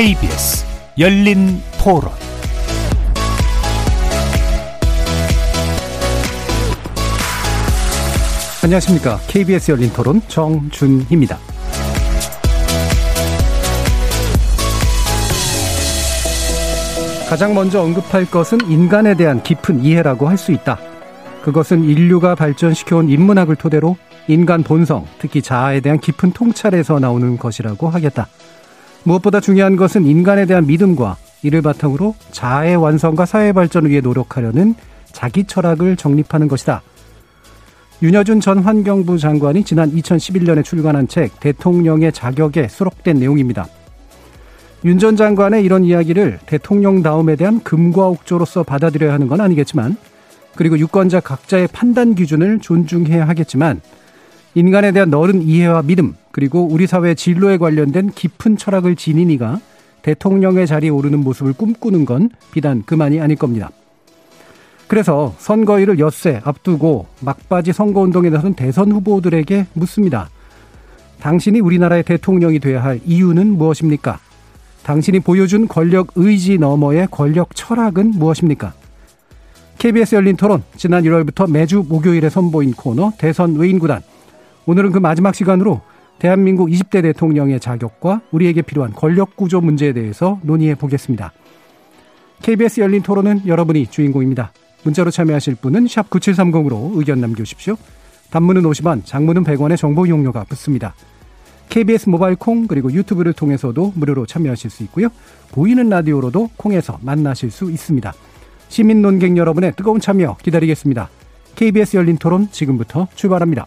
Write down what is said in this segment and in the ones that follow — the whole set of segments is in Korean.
KBS 열린 토론 안녕하십니까. KBS 열린 토론 정준희입니다. 가장 먼저 언급할 것은 인간에 대한 깊은 이해라고 할 수 있다. 그것은 인류가 발전시켜온 인문학을 토대로 인간 본성, 특히 자아에 대한 깊은 통찰에서 나오는 것이라고 하겠다. 무엇보다 중요한 것은 인간에 대한 믿음과 이를 바탕으로 자아의 완성과 사회 발전을 위해 노력하려는 자기 철학을 정립하는 것이다. 윤여준 전 환경부 장관이 지난 2011년에 출간한 책 대통령의 자격에 수록된 내용입니다. 윤 전 장관의 이런 이야기를 대통령다움에 대한 금과 옥조로서 받아들여야 하는 건 아니겠지만 그리고 유권자 각자의 판단 기준을 존중해야 하겠지만 인간에 대한 너른 이해와 믿음 그리고 우리 사회 진로에 관련된 깊은 철학을 지닌 이가 대통령의 자리에 오르는 모습을 꿈꾸는 건 비단 그만이 아닐 겁니다. 그래서 선거일을 엿새 앞두고 막바지 선거운동에 나선 대선 후보들에게 묻습니다. 당신이 우리나라의 대통령이 돼야 할 이유는 무엇입니까? 당신이 보여준 권력 의지 너머의 권력 철학은 무엇입니까? KBS 열린 토론, 지난 1월부터 매주 목요일에 선보인 코너 대선 외인구단. 오늘은 그 마지막 시간으로 대한민국 20대 대통령의 자격과 우리에게 필요한 권력 구조 문제에 대해서 논의해 보겠습니다. KBS 열린 토론은 여러분이 주인공입니다. 문자로 참여하실 분은 9730으로 의견 남겨주십시오. 단문은 50원, 장문은 100원의 정보 이용료가 붙습니다. KBS 모바일 콩 그리고 유튜브를 통해서도 무료로 참여하실 수 있고요. 보이는 라디오로도 콩에서 만나실 수 있습니다. 시민 논객 여러분의 뜨거운 참여 기다리겠습니다. KBS 열린 토론 지금부터 출발합니다.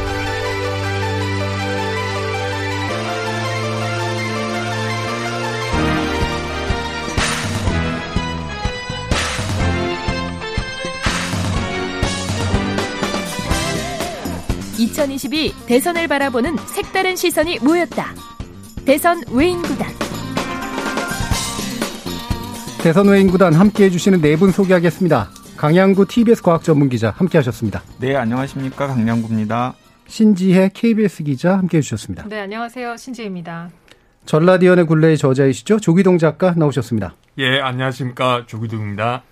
(2022) 대선을 바라보는 색다른 시선이 모였다. 대선 외인구단. 대선 외인구단 함께 해주시는 네 분 소개하겠습니다. 강양구 TBS 과학 전문 기자 함께 하셨습니다. 네, 안녕하십니까. 강양구입니다. 신지혜 KBS 기자 함께 해주셨습니다. 네, 안녕하세요. 신지혜입니다. 전라디언의 굴레의 저자이시죠. 조기동 작가 나오셨습니다. 예, 안녕하십니까. 조기동입니다.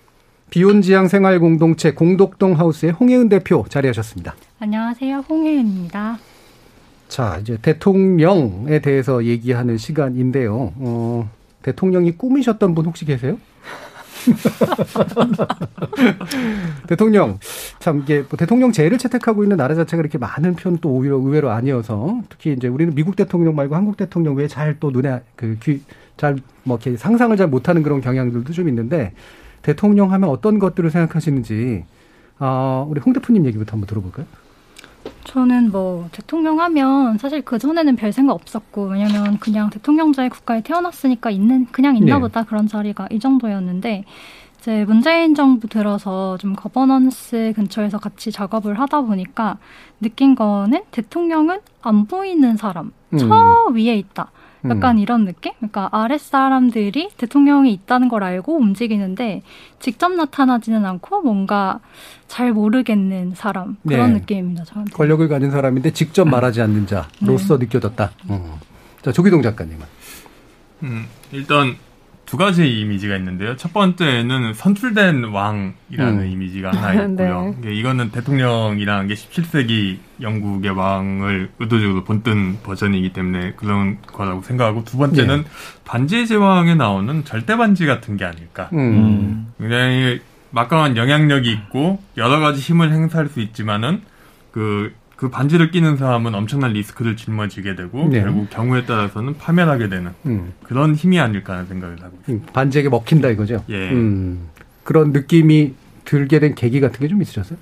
비혼지향 생활공동체 공덕동 하우스의 홍혜은 대표 자리하셨습니다. 안녕하세요. 홍혜은입니다. 자, 이제 대통령에 대해서 얘기하는 시간인데요. 어, 대통령이 꿈이셨던 분 혹시 계세요? 대통령 참 이게 뭐 대통령 제를 채택하고 있는 나라 자체가 이렇게 많은 편 또 오히려 의외로 아니어서 특히 이제 우리는 미국 대통령 말고 한국 대통령 외에 잘 또 눈에 그잘뭐 이렇게 상상을 잘 못하는 그런 경향들도 좀 있는데 대통령 하면 어떤 것들을 생각하시는지 어, 우리 홍 대표님 얘기부터 한번 들어볼까요? 저는 뭐 대통령 하면 사실 그 전에는 별 생각 없었고 왜냐면 그냥 대통령자의 국가에 태어났으니까 있는 그냥 있나 네. 보다 그런 자리가 이 정도였는데 이제 문재인 정부 들어서 좀 거버넌스 근처에서 같이 작업을 하다 보니까 느낀 거는 대통령은 안 보이는 사람 음. 저 위에 있다. 약간 음. 이런 느낌? 그러니까 아랫 사람들이 대통령이 있다는 걸 알고 움직이는데 직접 나타나지는 않고 뭔가 잘 모르겠는 사람 그런 네. 느낌입니다. 저한테. 권력을 가진 사람인데 직접 음. 말하지 않는 자로서 네. 느껴졌다. 음. 자 조기동 작가님은. 음, 일단 두 가지 이미지가 있는데요. 첫 번째는 선출된 왕이라는 음. 이미지가 하나 있고요. 네. 이거는 대통령이라는 게 17세기 영국의 왕을 의도적으로 본뜬 버전이기 때문에 그런 거라고 생각하고 두 번째는 네. 반지의 제왕에 나오는 절대 반지 같은 게 아닐까. 음. 굉장히 막강한 영향력이 있고 여러 가지 힘을 행사할 수 있지만은 그 그 반지를 끼는 사람은 엄청난 리스크를 짊어지게 되고 네. 결국 경우에 따라서는 파멸하게 되는 음. 그런 힘이 아닐까 하는 생각을 하고 있습니다. 음, 반지에게 먹힌다 이거죠. 예. 음. 그런 느낌이 들게 된 계기 같은 게 좀 있으셨어요?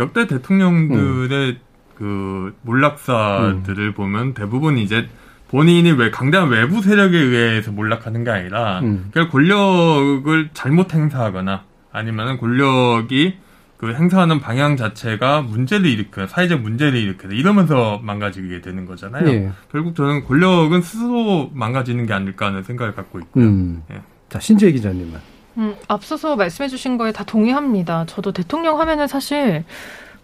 역대 대통령들의 음. 그 몰락사들을 음. 보면 대부분 이제 본인이 왜 강대한 외부 세력에 의해서 몰락하는 게 아니라 음. 그냥 권력을 잘못 행사하거나 아니면은 권력이 그 행사하는 방향 자체가 문제를 일으켜 사회적 문제를 일으켜 이러면서 망가지게 되는 거잖아요. 예. 결국 저는 권력은 스스로 망가지는 게 아닐까 하는 생각을 갖고 있고요. 음. 예. 자 신재 기자님은. 음, 앞서서 말씀해주신 거에 다 동의합니다. 저도 대통령 하면은 사실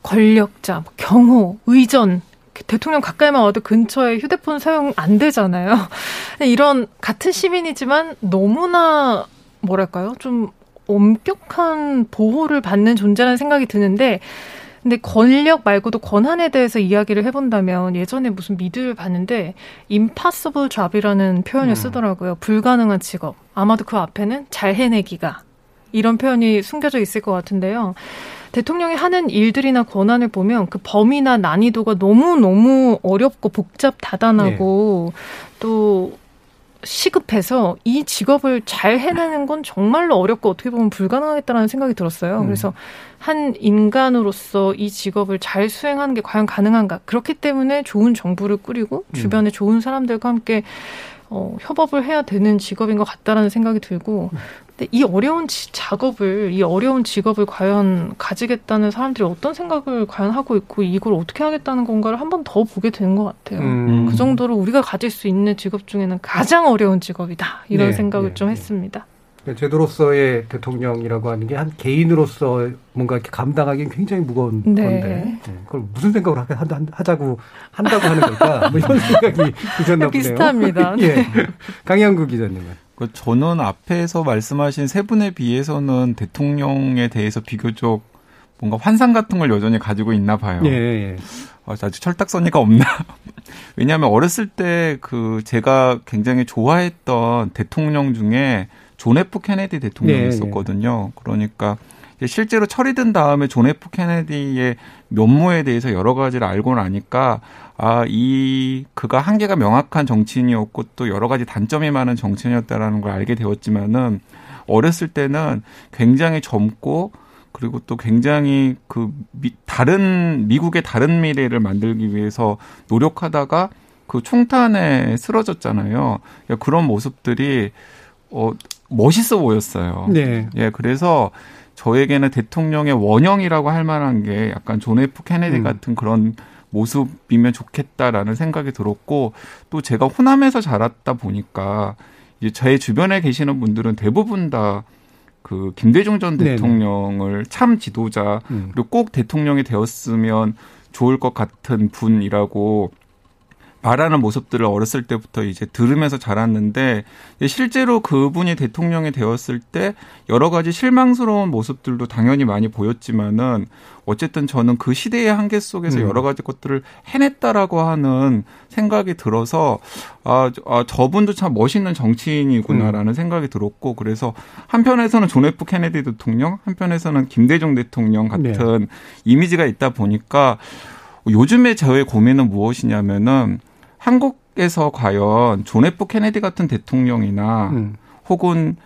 권력자, 뭐 경호, 의전 대통령 가까이만 와도 근처에 휴대폰 사용 안 되잖아요. 이런 같은 시민이지만 너무나 뭐랄까요? 좀 엄격한 보호를 받는 존재라는 생각이 드는데 근데 권력 말고도 권한에 대해서 이야기를 해본다면 예전에 무슨 미드를 봤는데 impossible job이라는 표현을 음. 쓰더라고요. 불가능한 직업. 아마도 그 앞에는 잘 해내기가 이런 표현이 숨겨져 있을 것 같은데요. 대통령이 하는 일들이나 권한을 보면 그 범위나 난이도가 너무너무 어렵고 복잡 다단하고 네. 또 시급해서 이 직업을 잘 해내는 건 정말로 어렵고 어떻게 보면 불가능하겠다라는 생각이 들었어요. 음. 그래서 한 인간으로서 이 직업을 잘 수행하는 게 과연 가능한가? 그렇기 때문에 좋은 정부를 꾸리고 음. 주변에 음. 좋은 사람들과 함께 어, 협업을 해야 되는 직업인 것 같다라는 생각이 들고 근데 이 어려운 지, 작업을 이 어려운 직업을 과연 가지겠다는 사람들이 어떤 생각을 과연 하고 있고 이걸 어떻게 하겠다는 건가를 한 번 더 보게 되는 것 같아요. 음. 그 정도로 우리가 가질 수 있는 직업 중에는 가장 어려운 직업이다 이런 네, 생각을 네, 좀 네. 했습니다. 그러니까 제도로서의 대통령이라고 하는 게 한 개인으로서 뭔가 이렇게 감당하기는 굉장히 무거운 네. 건데 네, 그걸 무슨 생각을 하자고 한다고 하는 걸까? 뭐 이런 생각이 드셨나 보네요. 비슷합니다. 예. 강양구 기자님은. 그 저는 앞에서 말씀하신 세 분에 비해서는 대통령에 대해서 비교적 뭔가 환상 같은 걸 여전히 가지고 있나 봐요. 예, 예. 어, 아주 철딱서니가 없나? 왜냐하면 어렸을 때 그 제가 굉장히 좋아했던 대통령 중에 존 F 케네디 대통령이 예, 예. 있었거든요. 그러니까 실제로 철이 든 다음에 존 F 케네디의 면모에 대해서 여러 가지를 알고 나니까 아, 이 그가 한계가 명확한 정치인이었고 또 여러 가지 단점이 많은 정치인이었다라는 걸 알게 되었지만은 어렸을 때는 굉장히 젊고 그리고 또 굉장히 그 미, 다른 미국의 다른 미래를 만들기 위해서 노력하다가 그 총탄에 쓰러졌잖아요. 그런 모습들이 어 멋있어 보였어요. 네. 예, 그래서 저에게는 대통령의 원형이라고 할 만한 게 약간 존 F 케네디 음. 같은 그런 모습이면 좋겠다라는 생각이 들었고 또 제가 호남에서 자랐다 보니까 이제 제 주변에 계시는 분들은 대부분 다 그 김대중 전 대통령을 네네. 참 지도자 음. 그리고 꼭 대통령이 되었으면 좋을 것 같은 분이라고 말하는 모습들을 어렸을 때부터 이제 들으면서 자랐는데 실제로 그분이 대통령이 되었을 때 여러 가지 실망스러운 모습들도 당연히 많이 보였지만은 어쨌든 저는 그 시대의 한계 속에서 음. 여러 가지 것들을 해냈다라고 하는 생각이 들어서 아, 아 저분도 참 멋있는 정치인이구나라는 음. 생각이 들었고 그래서 한편에서는 존 F 케네디 대통령 한편에서는 김대중 대통령 같은 네. 이미지가 있다 보니까 요즘에 저의 고민은 무엇이냐면은 한국에서 과연 존 F 케네디 같은 대통령이나 음. 혹은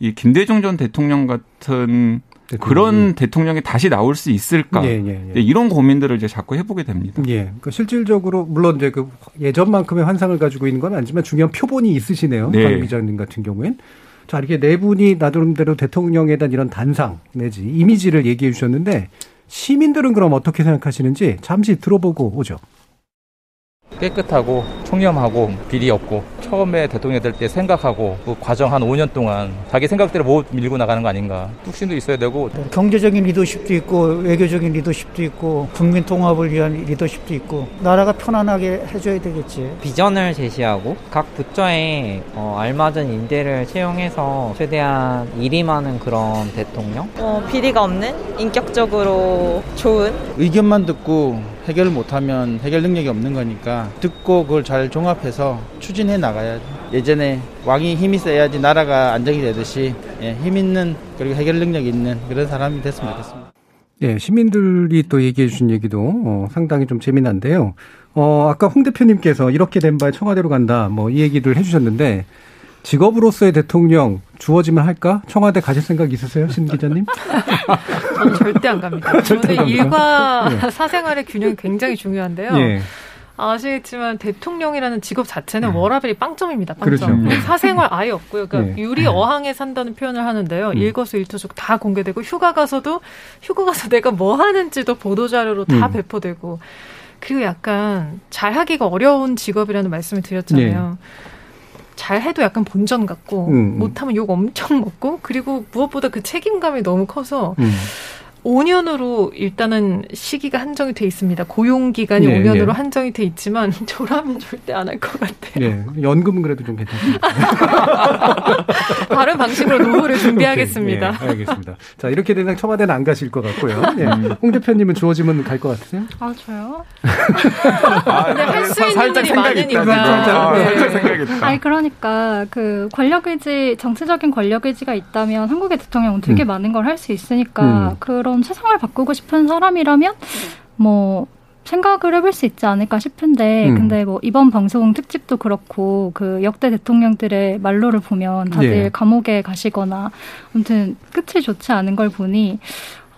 이 김대중 전 대통령 같은 대통령이. 그런 대통령이 다시 나올 수 있을까? 예, 예, 예. 이런 고민들을 이제 자꾸 해보게 됩니다. 예. 그 실질적으로 물론 이제 그 예전만큼의 환상을 가지고 있는 건 아니지만 중요한 표본이 있으시네요. 네. 강 기자님 같은 경우엔. 자, 이렇게 네 분이 나름대로 대통령에 대한 이런 단상 내지 이미지를 얘기해 주셨는데 시민들은 그럼 어떻게 생각하시는지 잠시 들어보고 오죠. 깨끗하고 청렴하고 비리 없고 처음에 대통령 될 때 생각하고 그 과정 한 5년 동안 자기 생각대로 못 밀고 나가는 거 아닌가. 뚝심도 있어야 되고 경제적인 리더십도 있고 외교적인 리더십도 있고 국민 통합을 위한 리더십도 있고 나라가 편안하게 해줘야 되겠지. 비전을 제시하고 각 부처에 어, 알맞은 인재를 채용해서 최대한 일이 많은 그런 대통령? 어, 비리가 없는 인격적으로 좋은 의견만 듣고 해결을 못하면 해결 능력이 없는 거니까 듣고 그걸 잘 종합해서 추진해 나가야죠. 예전에 왕이 힘이 세야지 나라가 안정이 되듯이 예, 힘 있는 그리고 해결 능력 있는 그런 사람이 됐으면 좋겠습니다. 예, 시민들이 또 얘기해 주신 얘기도 어, 상당히 좀 재미난데요. 어, 아까 홍 대표님께서 이렇게 된 바에 청와대로 간다 뭐 이 얘기를 해 주셨는데 직업으로서의 대통령 주어지면 할까? 청와대 가실 생각 있으세요, 신 기자님? 저는 절대 안 갑니다. 절대 저는 일과 네. 사생활의 균형이 굉장히 중요한데요. 예. 아시겠지만 대통령이라는 직업 자체는 음. 워라벨이 빵점입니다. 빵점. 그렇죠. 사생활 아예 없고요. 그러니까 네. 유리 어항에 산다는 표현을 하는데요. 음. 일거수일투족 다 공개되고 휴가 가서도 휴가 가서 내가 뭐 하는지도 보도 자료로 다 음. 배포되고 그리고 약간 잘하기가 어려운 직업이라는 말씀을 드렸잖아요. 네. 잘해도 약간 본전 같고 음, 음. 못하면 욕 엄청 먹고 그리고 무엇보다 그 책임감이 너무 커서 음. 5년으로 일단은 시기가 한정이 돼 있습니다. 고용 기간이 네, 5년으로 네. 한정이 돼 있지만 저라면 절대 안 할 것 같아요. 네, 연금은 그래도 좀 괜찮습니다. 다른 방식으로 노후를 준비하겠습니다. 네, 알겠습니다. 자, 이렇게 되면 청와대는 안 가실 것 같고요. 네. 홍 대표님은 주어지면 갈 것 같으세요? 아, 저요? 아, 근데 할 수 있는 일이 많으니까. 아, 네. 살짝 생각했다. 아니, 그러니까 그 권력 의지, 정치적인 권력 의지가 있다면 한국의 대통령은 되게 음. 많은 걸 할 수 있으니까 음. 그런 그런 세상을 바꾸고 싶은 사람이라면 뭐 생각을 해볼 수 있지 않을까 싶은데 음. 근데 뭐 이번 방송 특집도 그렇고 그 역대 대통령들의 말로를 보면 다들 예. 감옥에 가시거나 아무튼 끝이 좋지 않은 걸 보니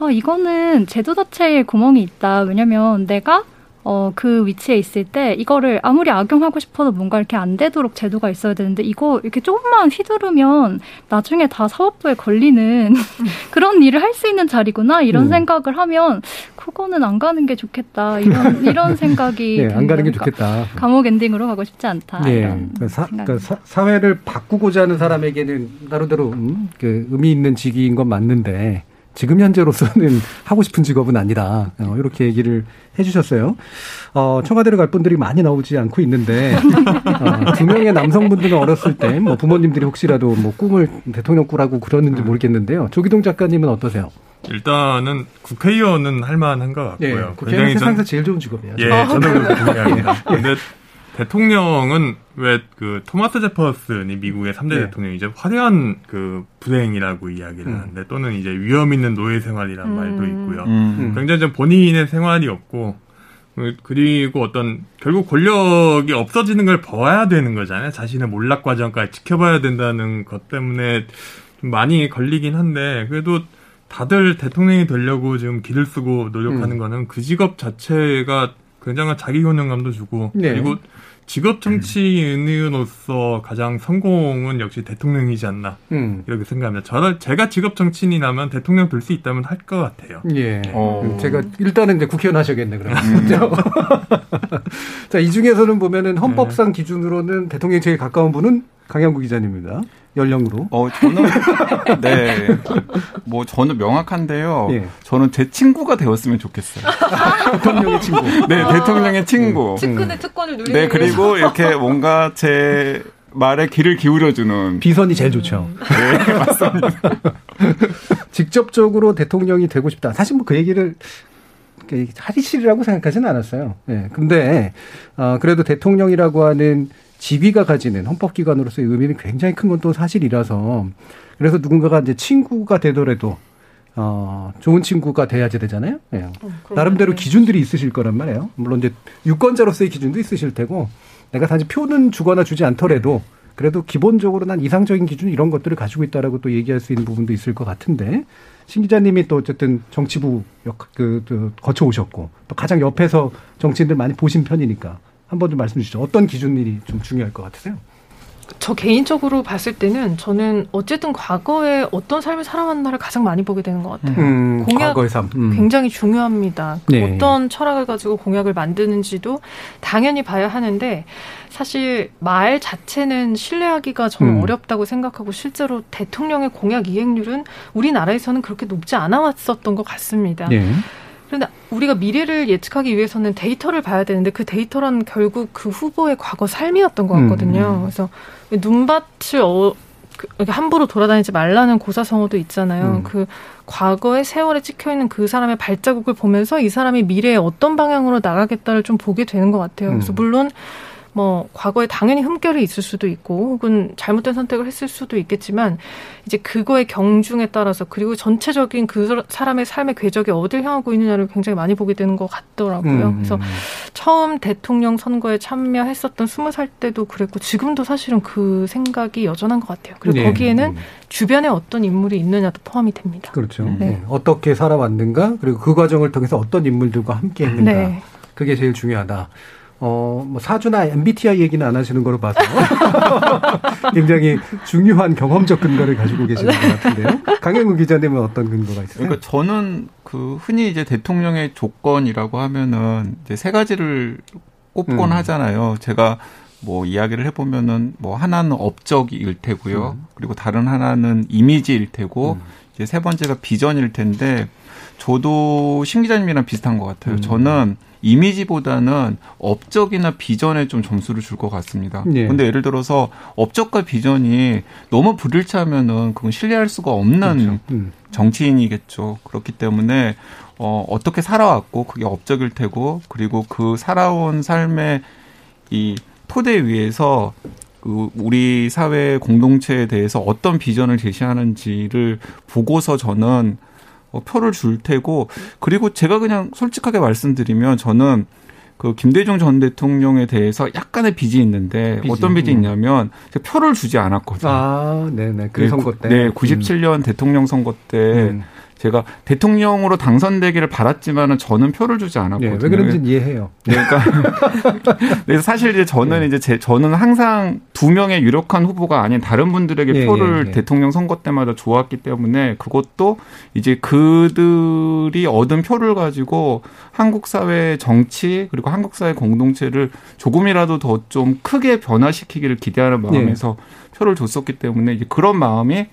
어 이거는 제도 자체에 구멍이 있다 왜냐면 내가 어, 그 위치에 있을 때 이거를 아무리 악용하고 싶어도 뭔가 이렇게 안 되도록 제도가 있어야 되는데 이거 이렇게 조금만 휘두르면 나중에 다 사법부에 걸리는 그런 일을 할 수 있는 자리구나 이런 음. 생각을 하면 그거는 안 가는 게 좋겠다 이런 이런 생각이 네, 안 가는 게 좋겠다. 감옥 엔딩으로 가고 싶지 않다. 네, 이런 그러니까 사, 그러니까 사, 회를 바꾸고자 하는 사람에게는 나름대로 음, 그 의미 있는 직위인 건 맞는데 지금 현재로서는 하고 싶은 직업은 아니다. 어, 이렇게 얘기를 해주셨어요. 어, 청와대를 갈 분들이 많이 나오지 않고 있는데 어, 두 명의 남성분들은 어렸을 때 뭐 부모님들이 혹시라도 뭐 꿈을 대통령 꾸라고 그러는지 음. 모르겠는데요. 조기동 작가님은 어떠세요? 일단은 국회의원은 할 만한 것 같고요. 네, 국회의원 세상에서 제일 좋은 직업이에요. 예, 저는 그렇게 동의합니다. 근데 대통령은 왜 그 토마스 제퍼슨이 미국의 3대 네. 대통령이죠. 화려한 그 불행이라고 이야기를 음. 하는데 또는 이제 위험 있는 노예 생활이란 음. 말도 있고요. 음. 굉장히 좀 본인의 생활이 없고 그리고 어떤 결국 권력이 없어지는 걸 봐야 되는 거잖아요. 자신의 몰락 과정까지 지켜봐야 된다는 것 때문에 좀 많이 걸리긴 한데 그래도 다들 대통령이 되려고 지금 길을 쓰고 노력하는 음. 거는 그 직업 자체가 굉장한 자기 효능감도 주고 네. 그리고 직업 정치인으로서 가장 성공은 역시 대통령이지 않나 음. 이렇게 생각합니다. 저는 제가 직업 정치인이라면 대통령 될 수 있다면 할 것 같아요. 예. 어. 제가 일단은 이제 국회의원 하셔야겠네 그러면. 음. 자, 이 중에서는 보면은 헌법상 네. 기준으로는 대통령 제일 가까운 분은 강양구 기자님입니다. 연령으로. 어, 저는, 네. 뭐, 저는 명확한데요. 예. 저는 제 친구가 되었으면 좋겠어요. 대통령의 친구. 네, 대통령의 친구. 음. 측근의 특권을 누리는 네, 그리고 이렇게 뭔가 제 말에 귀를 기울여주는. 비선이 제일 좋죠. 네, 맞습니다. 직접적으로 대통령이 되고 싶다. 사실 뭐 그 얘기를 하리실이라고 생각하지는 않았어요. 예. 네, 근데, 어, 그래도 대통령이라고 하는 지위가 가지는 헌법기관으로서의 의미는 굉장히 큰 건 또 사실이라서 그래서 누군가가 이제 친구가 되더라도 어, 좋은 친구가 돼야지 되잖아요. 예. 어, 나름대로 기준들이 있으실 거란 말이에요. 물론 이제 유권자로서의 기준도 있으실 테고 내가 단지 표는 주거나 주지 않더라도 그래도 기본적으로 난 이상적인 기준 이런 것들을 가지고 있다라고 또 얘기할 수 있는 부분도 있을 것 같은데 신 기자님이 또 어쨌든 정치부 역, 그, 그 거쳐 오셨고 또 가장 옆에서 정치인들 많이 보신 편이니까 한번 좀 말씀 주시죠. 어떤 기준이 좀 중요할 것 같으세요? 저 개인적으로 봤을 때는 저는 어쨌든 과거에 어떤 삶을 살아왔나를 가장 많이 보게 되는 것 같아요. 음, 공약 과거의 삶. 음. 굉장히 중요합니다. 네. 어떤 철학을 가지고 공약을 만드는지도 당연히 봐야 하는데 사실 말 자체는 신뢰하기가 저는 음. 어렵다고 생각하고 실제로 대통령의 공약 이행률은 우리나라에서는 그렇게 높지 않아 왔었던 것 같습니다. 네. 그런데 우리가 미래를 예측하기 위해서는 데이터를 봐야 되는데 그 데이터란 결국 그 후보의 과거 삶이었던 것 같거든요. 음. 그래서 눈밭을 어, 그, 함부로 돌아다니지 말라는 고사성어도 있잖아요. 음. 그 과거의 세월에 찍혀 있는 그 사람의 발자국을 보면서 이 사람이 미래에 어떤 방향으로 나가겠다를 좀 보게 되는 것 같아요. 그래서 음. 물론 뭐 과거에 당연히 흠결이 있을 수도 있고 혹은 잘못된 선택을 했을 수도 있겠지만 이제 그거의 경중에 따라서 그리고 전체적인 그 사람의 삶의 궤적이 어딜 향하고 있느냐를 굉장히 많이 보게 되는 것 같더라고요. 음. 그래서 처음 대통령 선거에 참여했었던 스무 살 때도 그랬고 지금도 사실은 그 생각이 여전한 것 같아요. 그리고 네. 거기에는 음. 주변에 어떤 인물이 있느냐도 포함이 됩니다. 그렇죠. 네. 네. 어떻게 살아왔는가 그리고 그 과정을 통해서 어떤 인물들과 함께 했는가 네. 그게 제일 중요하다. 어, 뭐 사주나 MBTI 얘기는 안 하시는 거로 봐서 굉장히 중요한 경험적 근거를 가지고 계시는 것 같은데요. 강영구 기자님은 어떤 근거가 있어요? 그러니까 저는 그 흔히 이제 대통령의 조건이라고 하면은 이제 세 가지를 꼽곤 음. 하잖아요. 제가 뭐 이야기를 해보면은 뭐 하나는 업적일 테고요. 음. 그리고 다른 하나는 이미지일 테고 음. 이제 세 번째가 비전일 텐데 저도 신 기자님이랑 비슷한 것 같아요. 음. 저는 이미지보다는 업적이나 비전에 좀 점수를 줄 것 같습니다. 예. 근데 예를 들어서 업적과 비전이 너무 불일치하면은 그건 신뢰할 수가 없는 그렇죠. 음. 정치인이겠죠. 그렇기 때문에 어 어떻게 살아왔고 그게 업적일 테고 그리고 그 살아온 삶의 이 토대 위에서 그 우리 사회 공동체에 대해서 어떤 비전을 제시하는지를 보고서 저는 어, 표를 줄 테고 그리고 제가 그냥 솔직하게 말씀드리면 저는 그 김대중 전 대통령에 대해서 약간의 빚이 있는데 빚이. 어떤 빚이 음. 있냐면 표를 주지 않았거든요. 아, 네네. 그 네, 선거 때. 네, 97년 음. 대통령 선거 때 음. 제가 대통령으로 당선되기를 바랐지만은 저는 표를 주지 않았거든요. 네, 왜 그런지 이해해요. 네, 그러니까 그래서 사실 이제 저는 네. 이제 제, 저는 항상 두 명의 유력한 후보가 아닌 다른 분들에게 네, 표를 네, 대통령 선거 때마다 좋았기 때문에 그것도 이제 그들이 얻은 표를 가지고 한국 사회 정치 그리고 한국 사회 공동체를 조금이라도 더 좀 크게 변화시키기를 기대하는 마음에서 표를 줬었기 때문에 이제 그런 마음이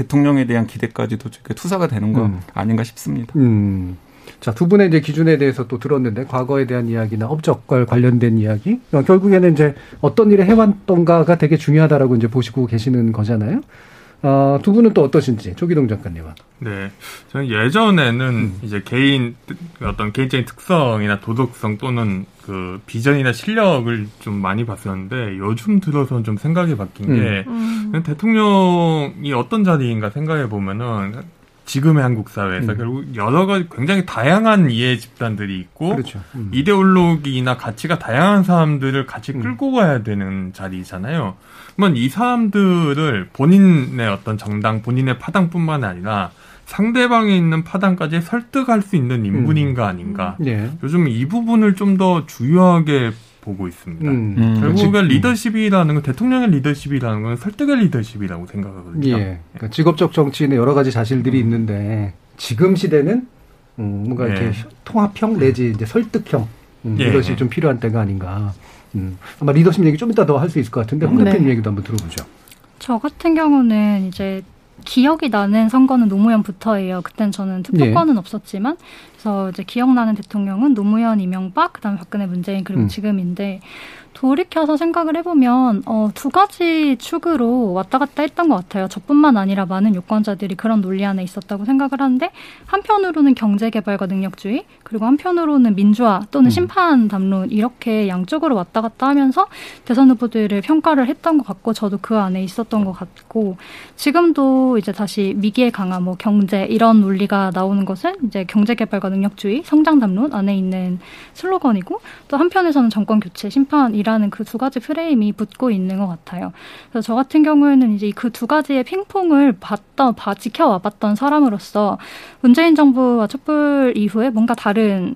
대통령에 대한 기대까지도 투사가 되는 거 음. 아닌가 싶습니다. 음. 자, 두 분의 이제 기준에 대해서 또 들었는데 과거에 대한 이야기나 업적과 관련된 이야기. 결국에는 이제 어떤 일을 해왔던가가 되게 중요하다라고 이제 보시고 계시는 거잖아요. 어, 두 분은 또 어떠신지 조기동 작가님은? 네, 저는 예전에는 음. 이제 개인 어떤 개인적인 특성이나 도덕성 또는 그 비전이나 실력을 좀 많이 봤었는데 요즘 들어서는 좀 생각이 바뀐 게 음. 음. 대통령이 어떤 자리인가 생각해 보면은 지금의 한국 사회에서 음. 결국 여러 가지 굉장히 다양한 이해 집단들이 있고 그렇죠. 음. 이데올로기나 가치가 다양한 사람들을 같이 음. 끌고 가야 되는 자리잖아요. 그러면 이 사람들을 본인의 어떤 정당, 본인의 파당뿐만 아니라 상대방에 있는 파당까지 설득할 수 있는 인물인가 아닌가. 네. 요즘 이 부분을 좀 더 주요하게 보고 있습니다. 음. 음. 결국엔 리더십이라는 건 대통령의 리더십이라는 건 설득의 리더십이라고 생각하거든요. 예. 그러니까 직업적 정치인의 여러 가지 자질들이 음. 있는데 지금 시대는 음, 뭔가 예. 이렇게 통합형 내지 이제 설득형 음, 예. 리더십이 좀 필요한 때가 아닌가. 음. 아마 리더십 얘기 좀 이따 더 할 수 있을 것 같은데 홍 대표님 네. 얘기도 한번 들어보죠. 저 같은 경우는 이제 기억이 나는 선거는 노무현부터예요. 그땐 저는 투표권은 예. 없었지만 그래서 이제 기억나는 대통령은 노무현, 이명박, 그다음에 박근혜, 문재인 그리고 음. 지금인데 돌이켜서 생각을 해보면 어, 두 가지 축으로 왔다 갔다 했던 것 같아요. 저뿐만 아니라 많은 유권자들이 그런 논리 안에 있었다고 생각을 하는데 한편으로는 경제개발과 능력주의 그리고 한편으로는 민주화 또는 음. 심판 담론 이렇게 양쪽으로 왔다 갔다 하면서 대선 후보들을 평가를 했던 것 같고 저도 그 안에 있었던 것 같고 지금도 이제 다시 미기의 강화 뭐 경제 이런 논리가 나오는 것은 이제 경제개발과 능력주의 성장 담론 안에 있는 슬로건이고 또 한편에서는 정권 교체 심판 이라는 그 두 가지 프레임이 붙고 있는 것 같아요. 그래서 저 같은 경우에는 이제 그 두 가지의 핑퐁을 봤던, 봐, 지켜와봤던 사람으로서 문재인 정부와 촛불 이후에 뭔가 다른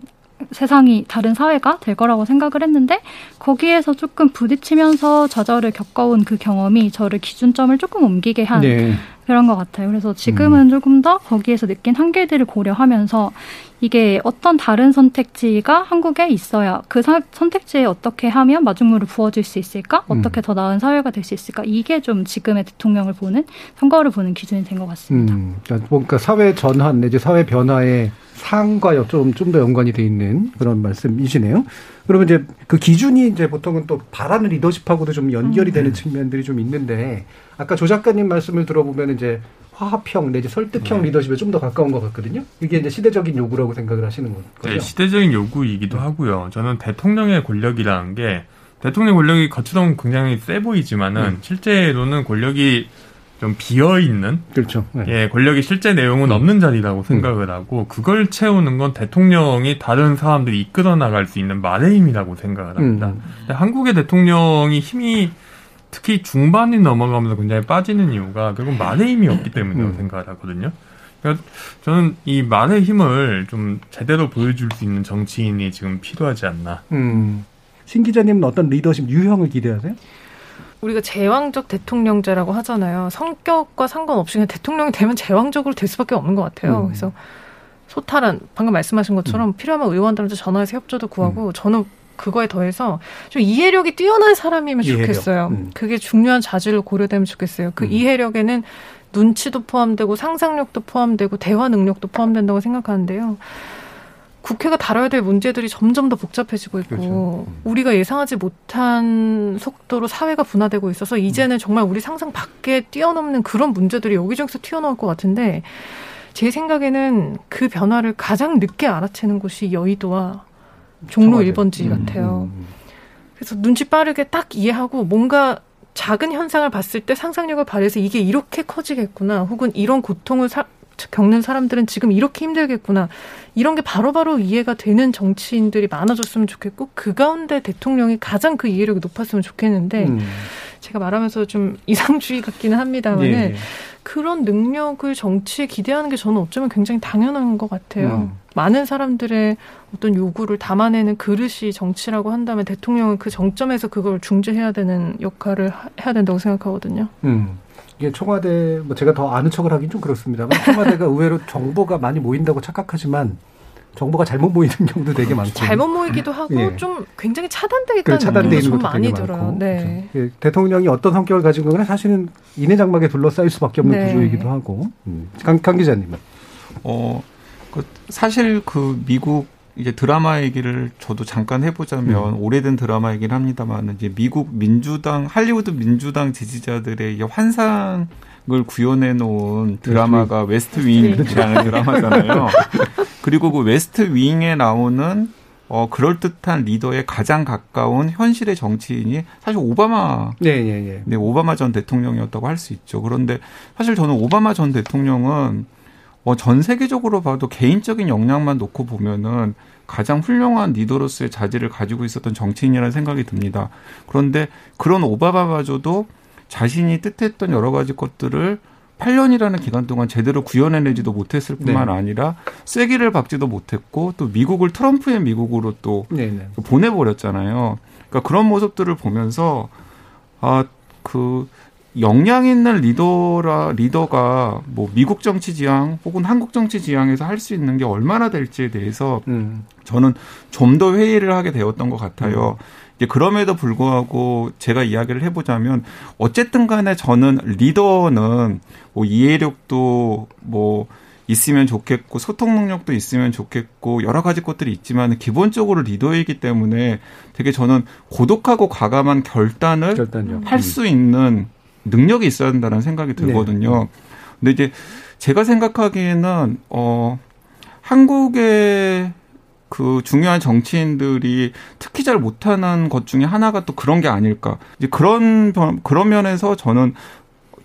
세상이 다른 사회가 될 거라고 생각을 했는데 거기에서 조금 부딪히면서 좌절을 겪어온 그 경험이 저를 기준점을 조금 옮기게 한 네. 그런 것 같아요. 그래서 지금은 음. 조금 더 거기에서 느낀 한계들을 고려하면서 이게 어떤 다른 선택지가 한국에 있어야 그 사, 선택지에 어떻게 하면 마중물을 부어줄 수 있을까? 음. 어떻게 더 나은 사회가 될 수 있을까? 이게 좀 지금의 대통령을 보는 선거를 보는 기준이 된 것 같습니다. 음, 그러니까 뭔가 사회 전환 내지 사회 변화에 상과 좀 좀 더 연관이 돼 있는 그런 말씀이시네요. 그러면 이제 그 기준이 이제 보통은 또 바라는 리더십하고도 좀 연결이 되는 음. 측면들이 좀 있는데 아까 조 작가님 말씀을 들어보면 이제 화합형 내지 설득형 네. 리더십에 좀 더 가까운 것 같거든요. 이게 이제 시대적인 요구라고 생각을 하시는 거죠. 네, 시대적인 요구이기도 네. 하고요. 저는 대통령의 권력이라는 게 대통령 권력이 겉으로는 굉장히 세 보이지만은 음. 실제로는 권력이 좀 비어 있는 그렇죠. 네. 예, 권력이 실제 내용은 음. 없는 자리라고 음. 생각을 하고 그걸 채우는 건 대통령이 다른 사람들이 이끌어 나갈 수 있는 말의 힘이라고 생각을 합니다. 음. 한국의 대통령이 힘이 특히 중반이 넘어가면서 굉장히 빠지는 이유가 결국 말의 힘이 없기 때문이라고 음. 생각을 하거든요. 그러니까 저는 이 말의 힘을 좀 제대로 보여줄 수 있는 정치인이 지금 필요하지 않나. 음. 신 기자님은 어떤 리더십 유형을 기대하세요? 우리가 제왕적 대통령제라고 하잖아요. 성격과 상관없이 그냥 대통령이 되면 제왕적으로 될 수밖에 없는 것 같아요. 음. 그래서 소탈한 방금 말씀하신 것처럼 음. 필요하면 의원들한테 전화해서 협조도 구하고 음. 저는 그거에 더해서 좀 이해력이 뛰어난 사람이면 이해력. 좋겠어요. 음. 그게 중요한 자질로 고려되면 좋겠어요. 그 음. 이해력에는 눈치도 포함되고 상상력도 포함되고 대화 능력도 포함된다고 생각하는데요. 국회가 다뤄야 될 문제들이 점점 더 복잡해지고 있고 그렇죠. 음. 우리가 예상하지 못한 속도로 사회가 분화되고 있어서 이제는 정말 우리 상상 밖에 뛰어넘는 그런 문제들이 여기저기서 튀어나올 것 같은데 제 생각에는 그 변화를 가장 늦게 알아채는 곳이 여의도와 종로 1번지 음, 같아요. 음, 음. 그래서 눈치 빠르게 딱 이해하고 뭔가 작은 현상을 봤을 때 상상력을 발휘해서 이게 이렇게 커지겠구나 혹은 이런 고통을 사, 겪는 사람들은 지금 이렇게 힘들겠구나. 이런 게 바로바로 바로 이해가 되는 정치인들이 많아졌으면 좋겠고 그 가운데 대통령이 가장 그 이해력이 높았으면 좋겠는데 음. 제가 말하면서 좀 이상주의 같기는 합니다만은 예, 예. 그런 능력을 정치에 기대하는 게 저는 어쩌면 굉장히 당연한 것 같아요. 음. 많은 사람들의 어떤 요구를 담아내는 그릇이 정치라고 한다면 대통령은 그 정점에서 그걸 중재해야 되는 역할을 해야 된다고 생각하거든요. 음. 이게 청와대 뭐 제가 더 아는 척을 하긴 좀 그렇습니다만 청와대가 의외로 정보가 많이 모인다고 착각하지만 정보가 잘못 모이는 경우도 되게 많고 잘못 모이기도 하고 예. 좀 굉장히 차단돼 있다는 차단돼 있는 것도 많이 들어요. 네. 그렇죠. 예, 대통령이 어떤 성격을 가지고 있거나 사실은 인해 장막에 둘러싸일 수밖에 없는 네. 구조이기도 하고 음. 강, 강 기자님은 어, 그 사실 그 미국 이제 드라마 얘기를 저도 잠깐 해보자면 음. 오래된 드라마 얘기를 합니다만 이제 미국 민주당 할리우드 민주당 지지자들의 이제 환상을 구현해 놓은 드라마가 웨스트 윙이라는 드라마잖아요. 그리고 그 웨스트 윙에 나오는 어 그럴 듯한 리더에 가장 가까운 현실의 정치인이 사실 오바마 네, 예, 예. 네 오바마 전 대통령이었다고 할 수 있죠. 그런데 사실 저는 오바마 전 대통령은 어, 전 세계적으로 봐도 개인적인 역량만 놓고 보면은 가장 훌륭한 리더로서의 자질을 가지고 있었던 정치인이라는 생각이 듭니다. 그런데 그런 오바마마저도 자신이 뜻했던 여러 가지 것들을 8년이라는 기간 동안 제대로 구현해내지도 못했을 뿐만 네. 아니라 쐐기를 박지도 못했고 또 미국을 트럼프의 미국으로 또 네, 네. 보내버렸잖아요. 그러니까 그런 모습들을 보면서 아 그 역량 있는 리더라 리더가 뭐 미국 정치 지향 혹은 한국 정치 지향에서 할 수 있는 게 얼마나 될지에 대해서 음. 저는 좀 더 회의를 하게 되었던 것 같아요. 음. 이제 그럼에도 불구하고 제가 이야기를 해보자면 어쨌든 간에 저는 리더는 뭐 이해력도 뭐 있으면 좋겠고 소통 능력도 있으면 좋겠고 여러 가지 것들이 있지만 기본적으로 리더이기 때문에 되게 저는 고독하고 과감한 결단을 할 수 있는 능력이 있어야 된다는 생각이 네. 들거든요. 네. 근데 이제 제가 생각하기에는 어 한국의 그 중요한 정치인들이 특히 잘 못하는 것 중에 하나가 또 그런 게 아닐까. 이제 그런 그런 면에서 저는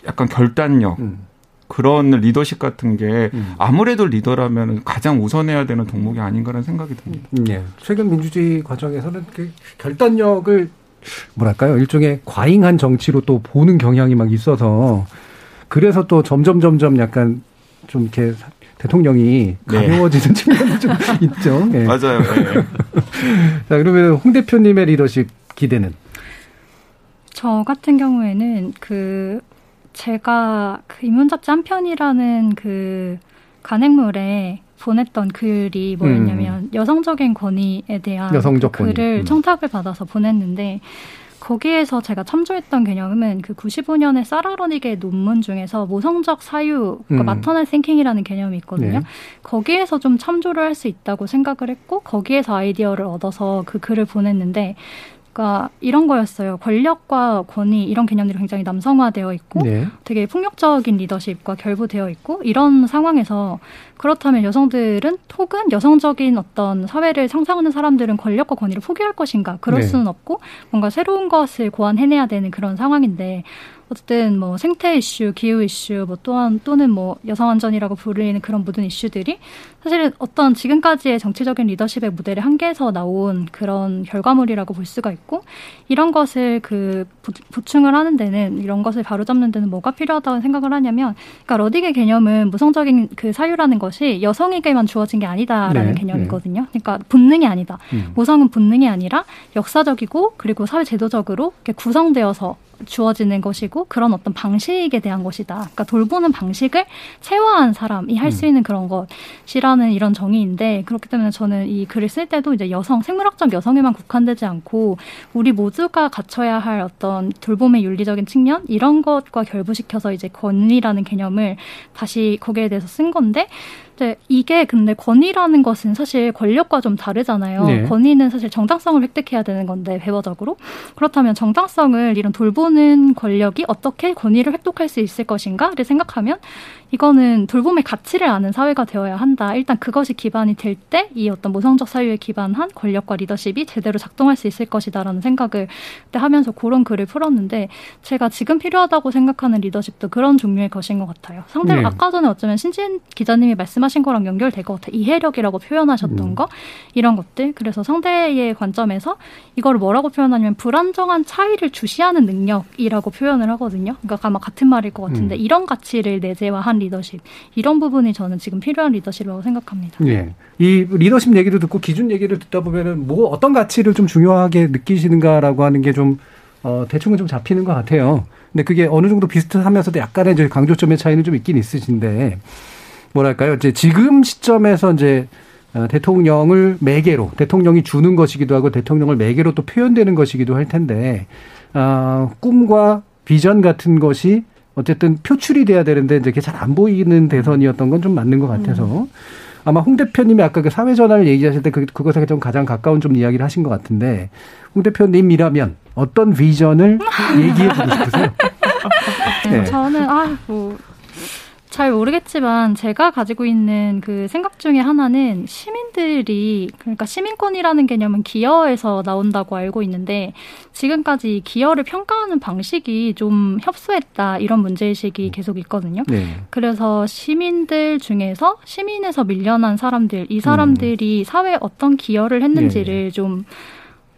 약간 결단력 음. 그런 리더십 같은 게 음. 아무래도 리더라면 가장 우선해야 되는 동목이 아닌가라는 생각이 듭니다. 음, 예. 최근 민주주의 과정에서는 그 결단력을 뭐랄까요 일종의 과잉한 정치로 또 보는 경향이 막 있어서 그래서 또 점점 점점 약간 좀 이렇게 대통령이 네. 가벼워지는 네. 측면도 좀 있죠. 네. 맞아요. 네. 자 그러면 홍 대표님의 리더십 기대는? 저 같은 경우에는 그 제가 그 인문잡지 한 편이라는 그 간행물에 보냈던 글이 뭐였냐면 음. 여성적인 권위에 대한 여성적 그 글을 음. 청탁을 받아서 보냈는데 거기에서 제가 참조했던 개념은 그 95년에 사라로닉의 논문 중에서 모성적 사유, 그러니까 음. 마터널 싱킹이라는 개념이 있거든요. 네. 거기에서 좀 참조를 할 수 있다고 생각을 했고 거기에서 아이디어를 얻어서 그 글을 보냈는데 그러니까 이런 거였어요. 권력과 권위 이런 개념들이 굉장히 남성화되어 있고 네. 되게 폭력적인 리더십과 결부되어 있고 이런 상황에서 그렇다면 여성들은 혹은 여성적인 어떤 사회를 상상하는 사람들은 권력과 권위를 포기할 것인가? 그럴 네. 수는 없고 뭔가 새로운 것을 고안해내야 되는 그런 상황인데 어쨌든 뭐 생태 이슈, 기후 이슈, 뭐 또한 또는 뭐 여성 안전이라고 불리는 그런 모든 이슈들이 사실은 어떤 지금까지의 정치적인 리더십의 무대를 한계에서 나온 그런 결과물이라고 볼 수가 있고 이런 것을 그 보충을 하는 데는 이런 것을 바로잡는 데는 뭐가 필요하다고 생각을 하냐면 그러니까 러딩의 개념은 무성적인 그 사유라는 것이 여성에게만 주어진 게 아니다라는 네, 개념이거든요. 네. 그러니까 본능이 아니다. 음. 모성은 본능이 아니라 역사적이고 그리고 사회 제도적으로 구성되어서 주어지는 것이고 그런 어떤 방식에 대한 것이다. 그러니까 돌보는 방식을 체화한 사람이 할수 음. 있는 그런 것이라는 이런 정의인데 그렇기 때문에 저는 이 글을 쓸 때도 이제 여성 생물학적 여성에만 국한되지 않고 우리 모두가 갖춰야 할 어떤 돌봄의 윤리적인 측면 이런 것과 결부시켜서 이제 권위라는 개념을 다시 거기에 대해서 쓴 건데 네, 이게 근데 권위라는 것은 사실 권력과 좀 다르잖아요. 네. 권위는 사실 정당성을 획득해야 되는 건데 배워적으로 그렇다면 정당성을 이런 돌보는 권력이 어떻게 권위를 획득할 수 있을 것인가를 생각하면 이거는 돌봄의 가치를 아는 사회가 되어야 한다. 일단 그것이 기반이 될 때 이 어떤 모성적 사유에 기반한 권력과 리더십이 제대로 작동할 수 있을 것이다라는 생각을 그때 하면서 그런 글을 풀었는데 제가 지금 필요하다고 생각하는 리더십도 그런 종류의 것인 것 같아요. 상대로 네. 아까 전에 어쩌면 신진 기자님이 말씀하신 거랑 연결될 것 같아요. 이해력이라고 표현하셨던 음. 거 이런 것들. 그래서 상대의 관점에서 이거를 뭐라고 표현하냐면 불안정한 차이를 주시하는 능력이라고 표현을 하거든요. 그러니까 아마 같은 말일 것 같은데 음. 이런 가치를 내재화한 리더십 이런 부분이 저는 지금 필요한 리더십이라고 생각합니다. 네. 이 리더십 얘기를 듣고 기준 얘기를 듣다 보면은 뭐 어떤 가치를 좀 중요하게 느끼시는가라고 하는 게좀 어, 대충은 좀 잡히는 것 같아요. 근데 그게 어느 정도 비슷하면서도 약간의 이제 강조점의 차이는 좀 있긴 있으신데 뭐랄까요? 이제 지금 시점에서 이제 어, 대통령을 매개로 대통령이 주는 것이기도 하고 대통령을 매개로 또 표현되는 것이기도 할 텐데 어, 꿈과 비전 같은 것이 어쨌든 표출이 돼야 되는데 이제 그게 잘 안 보이는 대선이었던 건 좀 맞는 것 같아서 음. 아마 홍 대표님이 아까 그 사회 전환을 얘기하실 때 그, 그것에 좀 가장 가까운 좀 이야기를 하신 것 같은데 홍 대표님이라면 어떤 비전을 얘기해 주고 싶으세요? 네. 저는 아뭐 잘 모르겠지만 제가 가지고 있는 그 생각 중에 하나는 시민들이 그러니까 시민권이라는 개념은 기여에서 나온다고 알고 있는데 지금까지 기여를 평가하는 방식이 좀 협소했다 이런 문제의식이 계속 있거든요. 네. 그래서 시민들 중에서 시민에서 밀려난 사람들 이 사람들이 음. 사회에 어떤 기여를 했는지를 네. 좀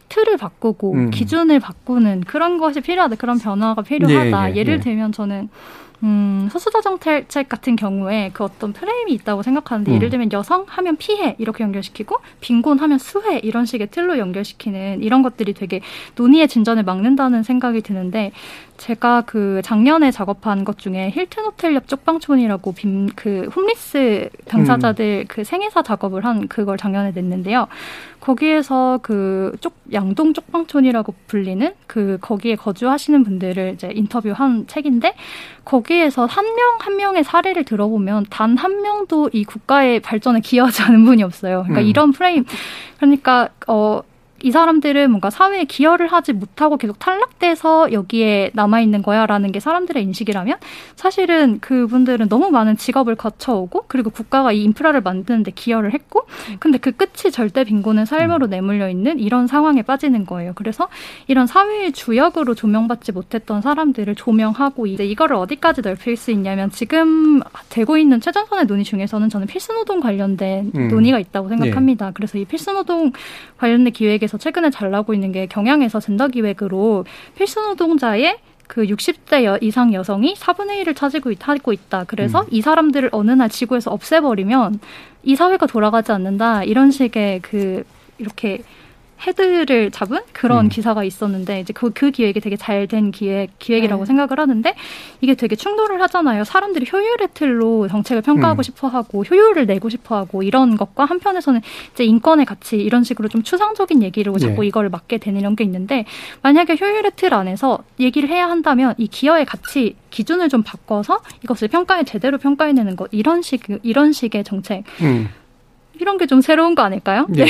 틀을 바꾸고 음. 기준을 바꾸는 그런 것이 필요하다. 그런 변화가 필요하다. 네, 네, 예를 들면 저는 음, 소수자 정책 같은 경우에 그 어떤 프레임이 있다고 생각하는데 음. 예를 들면 여성 하면 피해 이렇게 연결시키고 빈곤 하면 수혜 이런 식의 틀로 연결시키는 이런 것들이 되게 논의의 진전을 막는다는 생각이 드는데 제가 그 작년에 작업한 것 중에 힐튼 호텔 옆 쪽방촌이라고 빈그 홈리스 당사자들 음. 그 생애사 작업을 한 그걸 작년에 냈는데요. 거기에서 그 쪽 양동 쪽방촌이라고 불리는 그 거기에 거주하시는 분들을 이제 인터뷰한 책인데 거기에서 한 명한 한 명의 사례를 들어보면 단 한 명도 이 국가의 발전에 기여하지 않은 분이 없어요. 그러니까 음. 이런 프레임 그러니까 어 이 사람들은 뭔가 사회에 기여를 하지 못하고 계속 탈락돼서 여기에 남아있는 거야 라는 게 사람들의 인식이라면 사실은 그분들은 너무 많은 직업을 거쳐오고 그리고 국가가 이 인프라를 만드는데 기여를 했고 근데 그 끝이 절대 빈곤의 삶으로 음. 내몰려 있는 이런 상황에 빠지는 거예요. 그래서 이런 사회의 주역으로 조명받지 못했던 사람들을 조명하고 이제 이거를 어디까지 넓힐 수 있냐면 지금 되고 있는 최전선의 논의 중에서는 저는 필수노동 관련된 음. 논의가 있다고 생각합니다. 네. 그래서 이 필수노동 관련된 기획에 기획에서 최근에 잘 나오고 있는 게 경향에서 젠더 기획으로 필수 노동자의 그 60대 여, 이상 여성이 4분의 1을 차지고 있, 하고 있다. 그래서 음. 이 사람들을 어느 날 지구에서 없애버리면 이 사회가 돌아가지 않는다. 이런 식의 그 이렇게 헤드를 잡은 그런 음. 기사가 있었는데 이제 그, 그 기획이 되게 잘 된 기획 기획이라고 네. 생각을 하는데 이게 되게 충돌을 하잖아요. 사람들이 효율의 틀로 정책을 평가하고 음. 싶어하고 효율을 내고 싶어하고 이런 것과 한편에서는 이제 인권의 가치 이런 식으로 좀 추상적인 얘기로 자꾸 네. 이걸 맡게 되는 이런 게 있는데 만약에 효율의 틀 안에서 얘기를 해야 한다면 이 기여의 가치 기준을 좀 바꿔서 이것을 평가에 제대로 평가해내는 것 이런 식 이런 식의 정책. 음. 이런 게 좀 새로운 거 아닐까요? 네.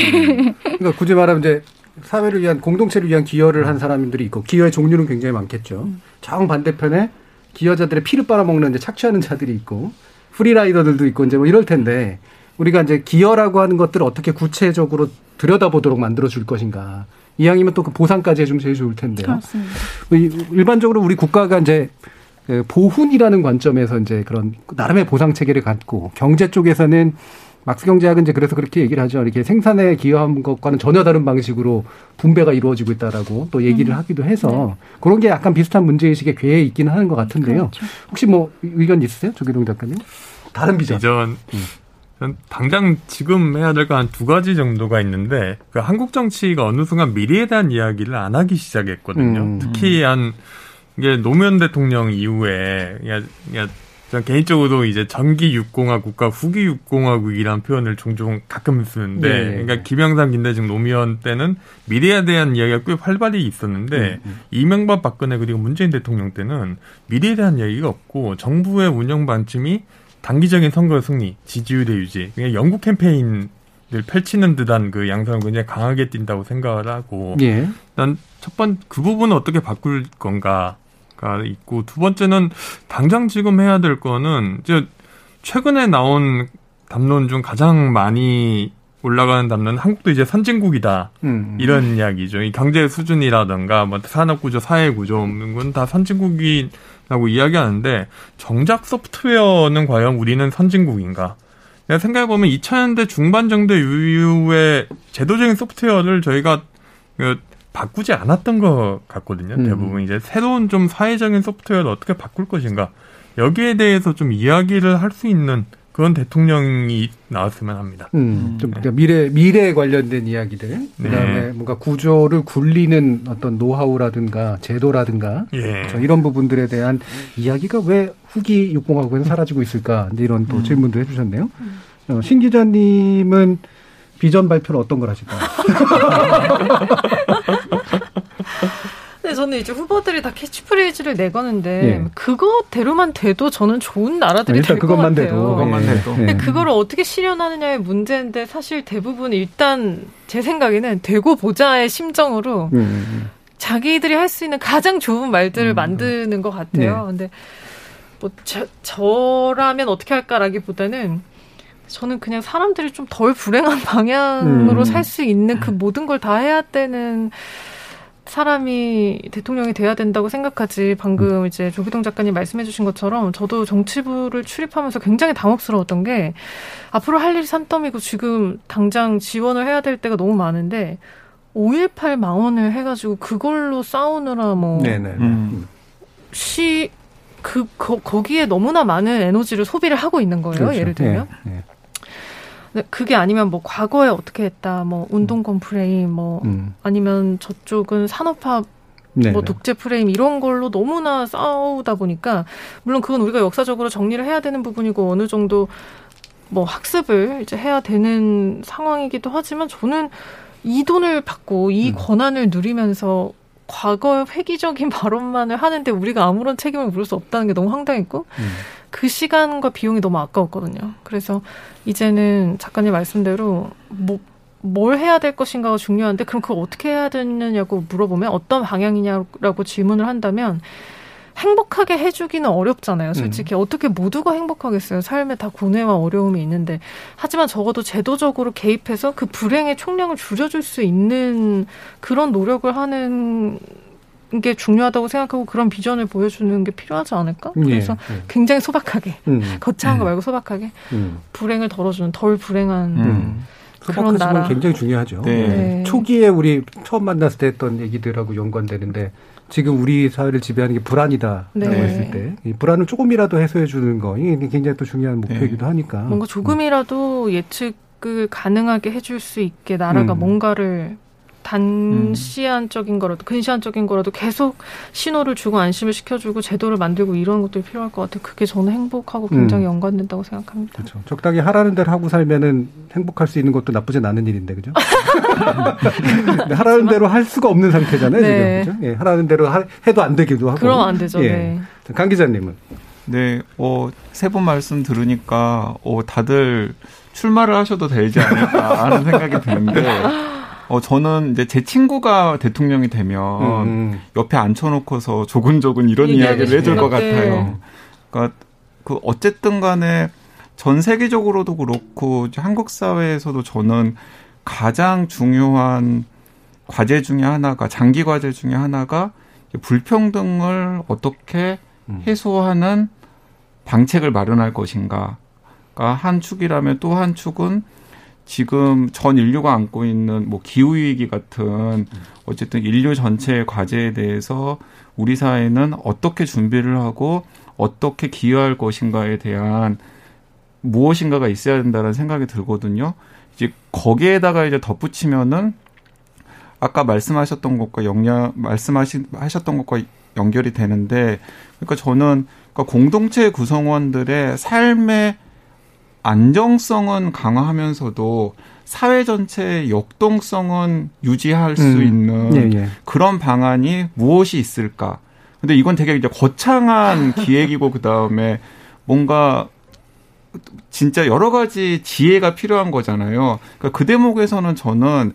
그러니까 굳이 말하면 이제 사회를 위한 공동체를 위한 기여를 한 사람들이 있고 기여의 종류는 굉장히 많겠죠. 음. 정 반대편에 기여자들의 피를 빨아먹는 이제 착취하는 자들이 있고 프리라이더들도 있고 이제 뭐 이럴 텐데 우리가 이제 기여라고 하는 것들을 어떻게 구체적으로 들여다보도록 만들어 줄 것인가 이왕이면 또 그 보상까지 해주면 제일 좋을 텐데요. 그렇습니다. 일반적으로 우리 국가가 이제 그 보훈이라는 관점에서 이제 그런 나름의 보상 체계를 갖고 경제 쪽에서는 막스 경제학은 이제 그래서 그렇게 얘기를 하죠. 이렇게 생산에 기여한 것과는 전혀 다른 방식으로 분배가 이루어지고 있다라고 또 얘기를 음. 하기도 해서 네. 그런 게 약간 비슷한 문제의식에 괴해 있기는 하는 것 같은데요. 그렇죠. 혹시 뭐 의견 있으세요? 조기동 작가님? 다른 비전. 비전. 음. 당장 지금 해야 될 거 한 두 가지 정도가 있는데 그 한국 정치가 어느 순간 미래에 대한 이야기를 안 하기 시작했거든요. 음. 특히 한 이게 노무현 대통령 이후에 그냥, 그 냥전 개인적으로도 이제 전기 육공화국과 후기 육공화국이라는 표현을 종종 가끔 쓰는데, 네. 그러니까 김영삼, 김대중, 노무현 때는 미래에 대한 이야기가 꽤 활발히 있었는데, 음, 음. 이명박, 박근혜 그리고 문재인 대통령 때는 미래에 대한 이야기가 없고 정부의 운영 방침이 단기적인 선거 승리, 지지율의 유지, 그냥 영국 캠페인 을 펼치는 듯한 그 양상을 굉장히 강하게 띈다고 생각을 하고, 예. 난첫 번 그 부분을 어떻게 바꿀 건가 가 있고 두 번째는 당장 지금 해야 될 거는 이제 최근에 나온 담론 중 가장 많이 올라가는 담론은 한국도 이제 선진국이다 음. 이런 이야기죠. 이 경제 수준이라든가 뭐 산업 구조, 사회 구조 이건 다 선진국이라고 이야기하는데 정작 소프트웨어는 과연 우리는 선진국인가? 내가 생각해 보면 2000년대 중반 정도 이후에 제도적인 소프트웨어를 저희가 그 바꾸지 않았던 것 같거든요. 음. 대부분 이제 새로운 좀 사회적인 소프트웨어를 어떻게 바꿀 것인가 여기에 대해서 좀 이야기를 할 수 있는 그런 대통령이 나왔으면 합니다. 음, 좀 네. 미래 미래에 관련된 이야기들, 네. 그다음에 네. 뭔가 구조를 굴리는 어떤 노하우라든가 제도라든가 예. 이런 부분들에 대한 이야기가 왜 후기 육공화국에서 사라지고 있을까? 이런 또 음. 질문도 해주셨네요. 어, 신 기자님은 비전 발표를 어떤 걸 하실까요? 저는 이제 후보들이 다 캐치프레이즈를 내거는데 예. 그거대로만 돼도 저는 좋은 나라들이 될 것 같아요. 돼도. 그것만 돼도. 예. 근데 그거를 어떻게 실현하느냐의 문제인데 사실 대부분 일단 제 생각에는 되고 보자의 심정으로 음. 음, 음. 자기들이 할 수 있는 가장 좋은 말들을 음. 만드는 것 같아요. 네. 근데 뭐 저, 저라면 어떻게 할까라기보다는 저는 그냥 사람들이 좀 덜 불행한 방향으로 음. 살수 있는 그 모든 걸 다 해야 되는 사람이 대통령이 돼야 된다고 생각하지 방금 음. 이제 조기동 작가님 말씀해 주신 것처럼 저도 정치부를 출입하면서 굉장히 당혹스러웠던 게 앞으로 할 일이 산더미고 지금 당장 지원을 해야 될 때가 너무 많은데 5.18 망언을 해가지고 그걸로 싸우느라 뭐 음. 시, 그, 거, 거기에 너무나 많은 에너지를 소비를 하고 있는 거예요. 그렇죠. 예를 들면. 네. 네. 그게 아니면 뭐 과거에 어떻게 했다, 뭐 운동권 프레임, 뭐 음. 아니면 저쪽은 산업화 네네. 뭐 독재 프레임 이런 걸로 너무나 싸우다 보니까 물론 그건 우리가 역사적으로 정리를 해야 되는 부분이고 어느 정도 뭐 학습을 이제 해야 되는 상황이기도 하지만 저는 이 돈을 받고 이 음. 권한을 누리면서 과거 획기적인 발언만을 하는데 우리가 아무런 책임을 물을 수 없다는 게 너무 황당했고 음. 그 시간과 비용이 너무 아까웠거든요. 그래서 이제는 작가님 말씀대로 뭐, 뭘 해야 될 것인가가 중요한데 그럼 그걸 어떻게 해야 되느냐고 물어보면 어떤 방향이냐라고 질문을 한다면 행복하게 해주기는 어렵잖아요. 솔직히 음. 어떻게 모두가 행복하겠어요. 삶에 다 고뇌와 어려움이 있는데 하지만 적어도 제도적으로 개입해서 그 불행의 총량을 줄여줄 수 있는 그런 노력을 하는 게 중요하다고 생각하고 그런 비전을 보여주는 게 필요하지 않을까? 예, 그래서 예. 굉장히 소박하게 음. 거창한 거 음. 말고 소박하게 음. 불행을 덜어주는 덜 불행한 음. 그런 나라 굉장히 중요하죠. 네. 네. 초기에 우리 처음 만났을 때 했던 얘기들하고 연관되는데 지금 우리 사회를 지배하는 게 불안이다라고 네. 했을 때 이 불안을 조금이라도 해소해 주는 거 이게 굉장히 또 중요한 목표이기도 네. 하니까 뭔가 조금이라도 예측을 가능하게 해줄 수 있게 나라가 음. 뭔가를 단시한적인 거라도 근시한적인 거라도 계속 신호를 주고 안심을 시켜주고 제도를 만들고 이런 것들이 필요할 것 같아요. 그게 저는 행복하고 굉장히 음. 연관된다고 생각합니다. 그렇죠. 적당히 하라는 대로 하고 살면은 행복할 수 있는 것도 나쁘진 않은 일인데 그죠? 하라는 대로 할 수가 없는 상태잖아요. 네. 지금 그죠? 예, 하라는 대로 하, 해도 안 되기도 하고. 그럼 안 되죠. 예. 네. 강 기자님은 네, 어, 세 분 말씀 들으니까 어, 다들 출마를 하셔도 되지 않을까 하는 생각이 드는데 어, 저는 이제 제 친구가 대통령이 되면 음. 옆에 앉혀놓고서 조근조근 이런 이야기를 해줄 것 같아요. 그러니까 그 어쨌든 간에 전 세계적으로도 그렇고 한국 사회에서도 저는 가장 중요한 과제 중에 하나가 장기 과제 중에 하나가 불평등을 어떻게 음. 해소하는 방책을 마련할 것인가가 한 축이라면 또 한 축은 지금 전 인류가 안고 있는 뭐 기후 위기 같은 어쨌든 인류 전체의 과제에 대해서 우리 사회는 어떻게 준비를 하고 어떻게 기여할 것인가에 대한 무엇인가가 있어야 된다는 생각이 들거든요. 이제 거기에다가 이제 덧붙이면은 아까 말씀하셨던 것과 영향 말씀하셨던 것과 연결이 되는데 그러니까 저는 그러니까 공동체 구성원들의 삶의 안정성은 강화하면서도 사회 전체의 역동성은 유지할 수 음. 있는 예, 예. 그런 방안이 무엇이 있을까? 근데 이건 되게 이제 거창한 기획이고 그 다음에 뭔가 진짜 여러 가지 지혜가 필요한 거잖아요. 그러니까 그 대목에서는 저는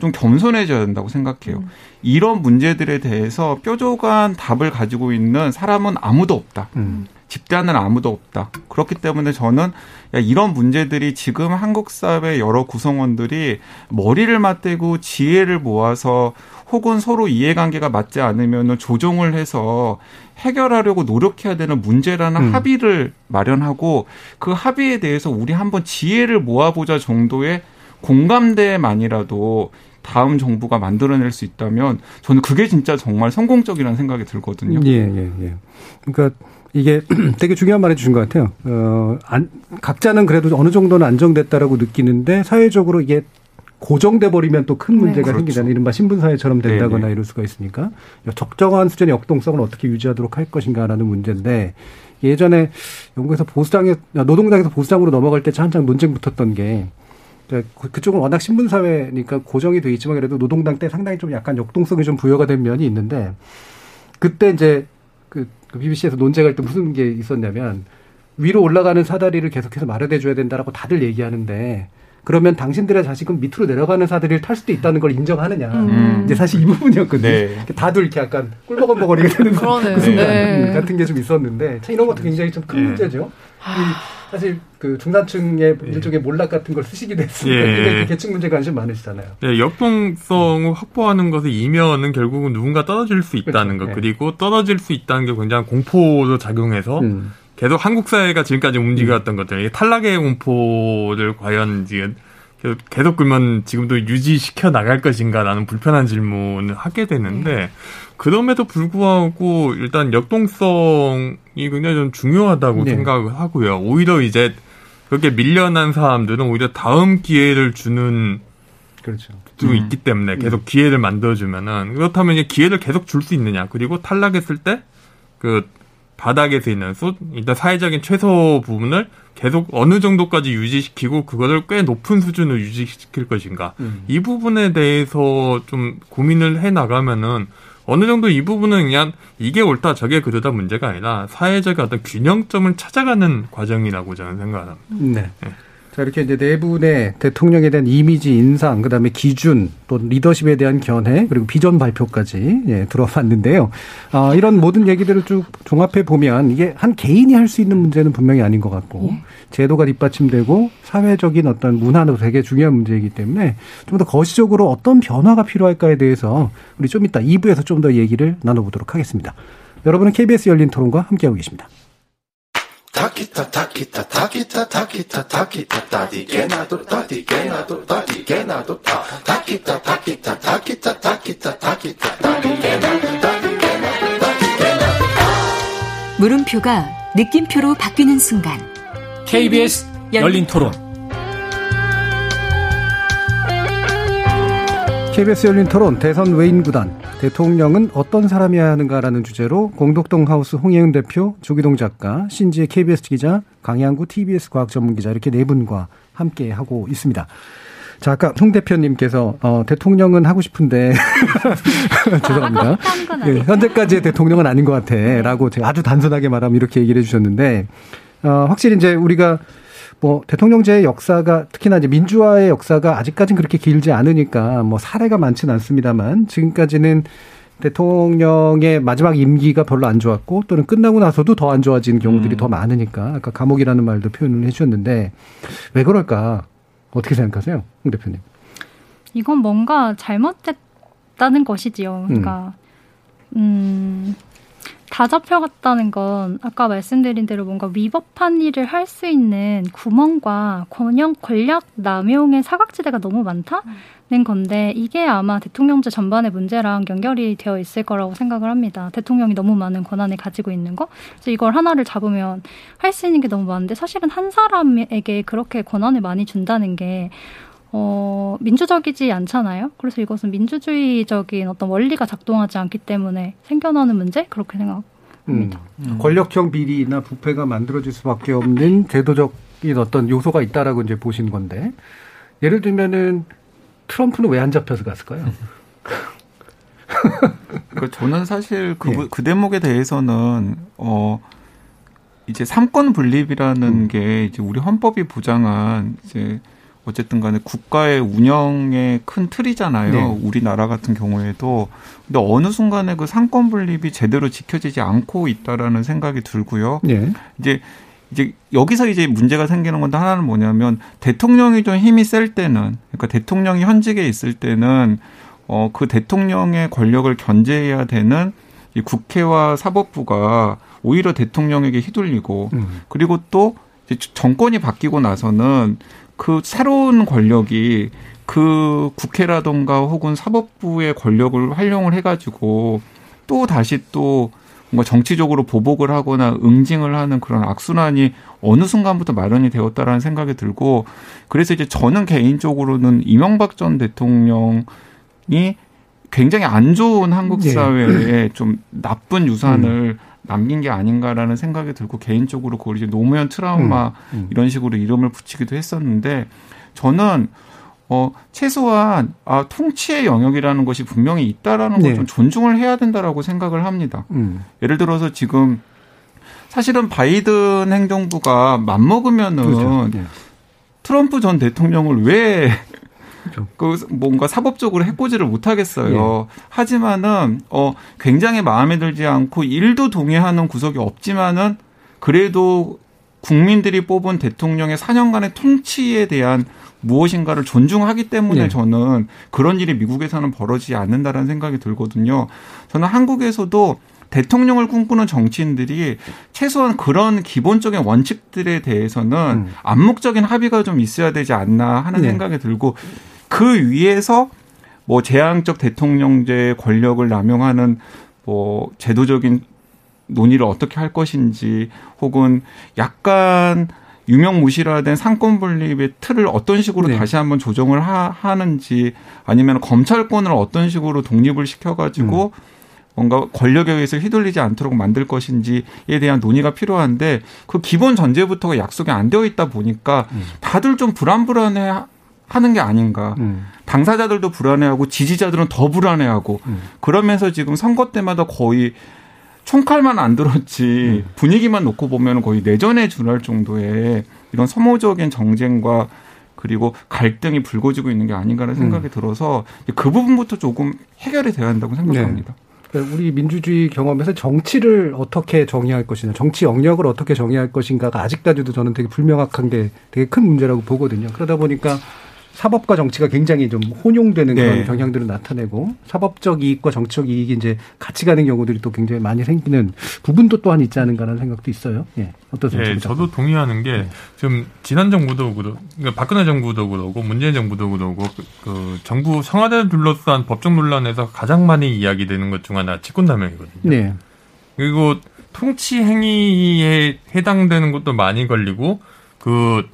좀 겸손해져야 된다고 생각해요. 음. 이런 문제들에 대해서 뾰족한 답을 가지고 있는 사람은 아무도 없다. 음. 집단은 아무도 없다. 그렇기 때문에 저는 이런 문제들이 지금 한국 사회 여러 구성원들이 머리를 맞대고 지혜를 모아서 혹은 서로 이해관계가 맞지 않으면 조정을 해서 해결하려고 노력해야 되는 문제라는 음. 합의를 마련하고 그 합의에 대해서 우리 한번 지혜를 모아보자 정도의 공감대만이라도 다음 정부가 만들어낼 수 있다면 저는 그게 진짜 정말 성공적이라는 생각이 들거든요. 예, 예, 예. 그러니까 이게 되게 중요한 말 해주신 것 같아요. 어, 안, 각자는 그래도 어느 정도는 안정됐다라고 느끼는데 사회적으로 이게 고정돼 버리면 또 큰 문제가 네. 그렇죠. 생기잖아요. 이른바 신분사회처럼 된다거나 네네. 이럴 수가 있으니까 적정한 수준의 역동성을 어떻게 유지하도록 할 것인가라는 문제인데 예전에 영국에서 보수당에 노동당에서 보수당으로 넘어갈 때 한창 논쟁 붙었던 게 그러니까 그, 그쪽은 워낙 신분사회니까 고정이 돼 있지만 그래도 노동당 때 상당히 좀 약간 역동성이 좀 부여가 된 면이 있는데 그때 이제 그, 그 BBC에서 논쟁할 때 무슨 게 있었냐면 위로 올라가는 사다리를 계속해서 마련해 줘야 된다라고 다들 얘기하는데 그러면 당신들의 자식은 밑으로 내려가는 사다리를 탈 수도 있다는 걸 인정하느냐. 음. 이제 사실 이 부분이었거든요. 네. 다들 이렇게 약간 꿀벅벅거리게 되는 그 순간 네. 같은 게 좀 있었는데 이런 것도 굉장히 좀 큰 문제죠. 사실 그 중산층의 예. 일종의 몰락 같은 걸 쓰시기도 했으니까 예. 그 계층 문제 관심 많으시잖아요. 네, 역동성을 확보하는 것의 이면은 결국은 누군가 떨어질 수 있다는 그렇죠. 것 네. 그리고 떨어질 수 있다는 게 굉장히 공포도 작용해서 음. 계속 한국 사회가 지금까지 움직여왔던 음. 것들 탈락의 공포를 과연 지금 계속 그러면 지금도 유지시켜 나갈 것인가라는 불편한 질문을 하게 되는데 네. 그럼에도 불구하고 일단 역동성이 굉장히 좀 중요하다고 네. 생각을 하고요. 오히려 이제 그렇게 밀려난 사람들은 오히려 다음 기회를 주는 그렇죠. 도 음. 있기 때문에 계속 음. 기회를 만들어주면은 그렇다면 이제 기회를 계속 줄 수 있느냐 그리고 탈락했을 때그 바닥에서 있는 소 일단 사회적인 최소 부분을 계속 어느 정도까지 유지시키고 그거를 꽤 높은 수준을 유지시킬 것인가 음. 이 부분에 대해서 좀 고민을 해 나가면은 어느 정도 이 부분은 그냥 이게 옳다 저게 그르다 문제가 아니라 사회적 어떤 균형점을 찾아가는 과정이라고 저는 생각합니다. 네. 네. 자, 이렇게 이제 내부의 대통령에 대한 이미지 인상, 그 다음에 기준, 또 리더십에 대한 견해, 그리고 비전 발표까지, 예, 들어봤는데요. 아, 이런 모든 얘기들을 쭉 종합해 보면 이게 한 개인이 할 수 있는 문제는 분명히 아닌 것 같고, 예. 제도가 뒷받침되고 사회적인 어떤 문화도 되게 중요한 문제이기 때문에 좀 더 거시적으로 어떤 변화가 필요할까에 대해서 우리 좀 이따 2부에서 좀 더 얘기를 나눠보도록 하겠습니다. 여러분은 KBS 열린 토론과 함께하고 계십니다. Takita takita takita takita takita tadigena do tadigena do tadigena do ta takita takita takita takita takita tadigena tadigena tadigena 물음표가 느낌표로 바뀌는 순간 KBS 열린 토론 KBS 열린 토론 대선 외인 구단 대통령은 어떤 사람이어야 하는가라는 주제로 공덕동 하우스 홍예은 대표, 조기동 작가, 신지의 KBS 기자, 강양구 TBS 과학 전문 기자 이렇게 네 분과 함께 하고 있습니다. 자, 아까 홍 대표님께서 어, 대통령은 하고 싶은데 죄송합니다. 네, 현재까지의 대통령은 아닌 것 같아라고 제가 아주 단순하게 말하면 이렇게 얘기를 해주셨는데 어, 확실히 이제 우리가 뭐 대통령제의 역사가 특히나 이제 민주화의 역사가 아직까지는 그렇게 길지 않으니까 뭐 사례가 많지는 않습니다만 지금까지는 대통령의 마지막 임기가 별로 안 좋았고 또는 끝나고 나서도 더 안 좋아진 경우들이 음. 더 많으니까 아까 감옥이라는 말도 표현을 해주셨는데 왜 그럴까 어떻게 생각하세요, 홍 대표님? 이건 뭔가 잘못됐 잡혔다는 것이지요. 그러니까 음, 다 잡혀갔다는 건 아까 말씀드린 대로 뭔가 위법한 일을 할 수 있는 구멍과 권영 권력 남용의 사각지대가 너무 많다는 건데 이게 아마 대통령제 전반의 문제랑 연결이 되어 있을 거라고 생각을 합니다. 대통령이 너무 많은 권한을 가지고 있는 거. 그래서 이걸 하나를 잡으면 할 수 있는 게 너무 많은데 사실은 한 사람에게 그렇게 권한을 많이 준다는 게 어, 민주적이지 않잖아요. 그래서 이것은 민주주의적인 어떤 원리가 작동하지 않기 때문에 생겨나는 문제 그렇게 생각합니다. 음, 음. 권력형 비리나 부패가 만들어질 수밖에 없는 제도적인 어떤 요소가 있다라고 이제 보신 건데 예를 들면은 트럼프는 왜 안 잡혀서 갔을까요? 그 저는 사실 그, 예. 그 대목에 대해서는 어 이제 삼권 분립이라는 음. 게 이제 우리 헌법이 보장한 이제 어쨌든 간에 국가의 운영의 큰 틀이잖아요. 네. 우리나라 같은 경우에도. 근데 어느 순간에 그 상권 분립이 제대로 지켜지지 않고 있다라는 생각이 들고요. 네. 이제 이제 여기서 이제 문제가 생기는 건데 하나는 뭐냐면 대통령이 좀 힘이 셀 때는 그러니까 대통령이 현직에 있을 때는 어 그 대통령의 권력을 견제해야 되는 이 국회와 사법부가 오히려 대통령에게 휘둘리고 음. 그리고 또 정권이 바뀌고 나서는 그 새로운 권력이 그 국회라던가 혹은 사법부의 권력을 활용을 해가지고 또 다시 또 뭔가 정치적으로 보복을 하거나 응징을 하는 그런 악순환이 어느 순간부터 마련이 되었다라는 생각이 들고 그래서 이제 저는 개인적으로는 이명박 전 대통령이 굉장히 안 좋은 한국 네. 사회에 네. 좀 나쁜 유산을 음. 남긴 게 아닌가라는 생각이 들고 개인적으로 그걸 이제 노무현 트라우마 음, 음. 이런 식으로 이름을 붙이기도 했었는데 저는 어 최소한 아 통치의 영역이라는 것이 분명히 있다라는 네. 걸좀 존중을 해야 된다라고 생각을 합니다. 음. 예를 들어서 지금 사실은 바이든 행정부가 맘먹으면은 그렇죠. 네. 트럼프 전 대통령을 왜 그 뭔가 사법적으로 해코지를 못 하겠어요. 예. 하지만은 어 굉장히 마음에 들지 않고 일도 동의하는 구석이 없지만은 그래도 국민들이 뽑은 대통령의 4년간의 통치에 대한 무엇인가를 존중하기 때문에 네. 저는 그런 일이 미국에서는 벌어지지 않는다라는 생각이 들거든요. 저는 한국에서도 대통령을 꿈꾸는 정치인들이 최소한 그런 기본적인 원칙들에 대해서는 음. 암묵적인 합의가 좀 있어야 되지 않나 하는 네. 생각이 들고 그 위에서 뭐 재앙적 대통령제 권력을 남용하는 뭐 제도적인 논의를 어떻게 할 것인지 혹은 약간 유명무실화된 상권 분립의 틀을 어떤 식으로 네. 다시 한번 조정을 하, 하는지 아니면 검찰권을 어떤 식으로 독립을 시켜가지고 음. 뭔가 권력에 의해서 휘둘리지 않도록 만들 것인지에 대한 논의가 필요한데 그 기본 전제부터가 약속이 안 되어 있다 보니까 음. 다들 좀 불안불안해 하는 게 아닌가. 음. 당사자들도 불안해하고 지지자들은 더 불안해하고 음. 그러면서 지금 선거 때마다 거의 총칼만 안 들었지 음. 분위기만 놓고 보면 거의 내전에 준할 정도의 이런 소모적인 정쟁과 그리고 갈등이 불거지고 있는 게 아닌가라는 생각이 음. 들어서 그 부분부터 조금 해결이 돼야 한다고 생각합니다. 네. 우리 민주주의 경험에서 정치를 어떻게 정의할 것이냐, 정치 영역을 어떻게 정의할 것인가가 아직까지도 저는 되게 불명확한 게 되게 큰 문제라고 보거든요. 그러다 보니까 사법과 정치가 굉장히 좀 혼용되는 그런 네. 경향들을 나타내고 사법적 이익과 정치적 이익이 이제 같이 가는 경우들이 또 굉장히 많이 생기는 부분도 또한 있지 않은가라는 생각도 있어요. 예. 어떠세요? 네, 저도 동의하는 게 네. 지금 지난 정부도 그렇고 그러니까 박근혜 정부도 그러고 문재인 정부도 그러고 그, 그 정부 청와대를 둘러싼 법적 논란에서 가장 많이 이야기되는 것 중 하나 직권남용이거든요. 네. 그리고 통치 행위에 해당되는 것도 많이 걸리고 그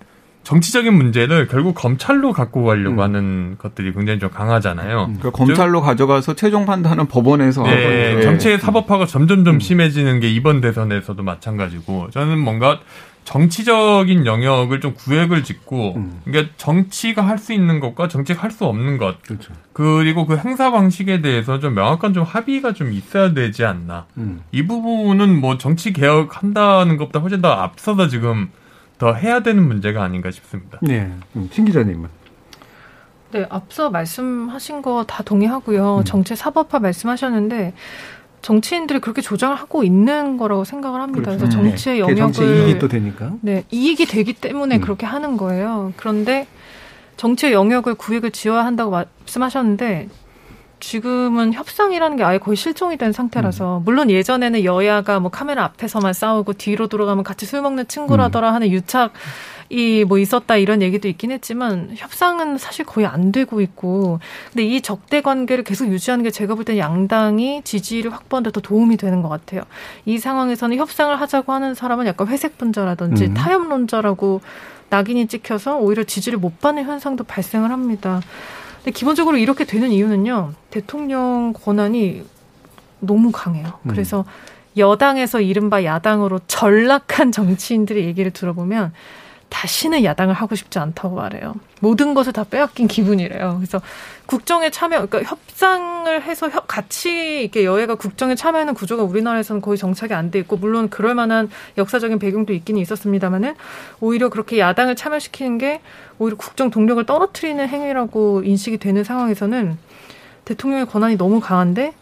정치적인 문제를 결국 검찰로 갖고 가려고 음. 하는 것들이 굉장히 좀 강하잖아요. 음. 그러니까 검찰로 가져가서 최종 판단은 법원에서 네, 하고 정치의 사법화가 점점점 음. 심해지는 게 이번 대선에서도 마찬가지고 저는 뭔가 정치적인 영역을 좀 구획을 짓고 음. 그러니까 정치가 할 수 있는 것과 정치가 할 수 없는 것 그렇죠. 그리고 그 행사 방식에 대해서 좀 명확한 좀 합의가 좀 있어야 되지 않나 음. 이 부분은 뭐 정치 개혁한다는 것보다 훨씬 더 앞서서 지금 더 해야 되는 문제가 아닌가 싶습니다. 네, 음, 신 기자님은. 네, 앞서 말씀하신 거 다 동의하고요. 음. 정치 사법화 말씀하셨는데 정치인들이 그렇게 조장을 하고 있는 거라고 생각을 합니다. 그렇죠. 그래서 정치의 네. 영역을 정치 이익이 또 되니까. 네, 이익이 되기 때문에 음. 그렇게 하는 거예요. 그런데 정치의 영역을 구획을 지어야 한다고 말씀하셨는데 지금은 협상이라는 게 아예 거의 실종이 된 상태라서 음. 물론 예전에는 여야가 뭐 카메라 앞에서만 싸우고 뒤로 들어가면 같이 술 먹는 친구라더라 음. 하는 유착 이뭐 있었다 이런 얘기도 있긴 했지만 협상은 사실 거의 안 되고 있고 근데 이 적대 관계를 계속 유지하는 게 제가 볼 때는 양당이 지지를 확보하는 데 더 도움이 되는 것 같아요. 이 상황에서는 협상을 하자고 하는 사람은 약간 회색 분자라든지 음. 타협론자라고 낙인이 찍혀서 오히려 지지를 못 받는 현상도 발생을 합니다. 근데 기본적으로 이렇게 되는 이유는요. 대통령 권한이 너무 강해요. 음. 그래서 여당에서 이른바 야당으로 전락한 정치인들의 얘기를 들어보면 다시는 야당을 하고 싶지 않다고 말해요. 모든 것을 다 빼앗긴 기분이래요. 그래서 국정에 참여, 그러니까 협상을 해서 협, 같이 이렇게 여야가 국정에 참여하는 구조가 우리나라에서는 거의 정착이 안 돼 있고, 물론 그럴 만한 역사적인 배경도 있기는 있었습니다만은 오히려 그렇게 야당을 참여시키는 게 오히려 국정 동력을 떨어뜨리는 행위라고 인식이 되는 상황에서는 대통령의 권한이 너무 강한데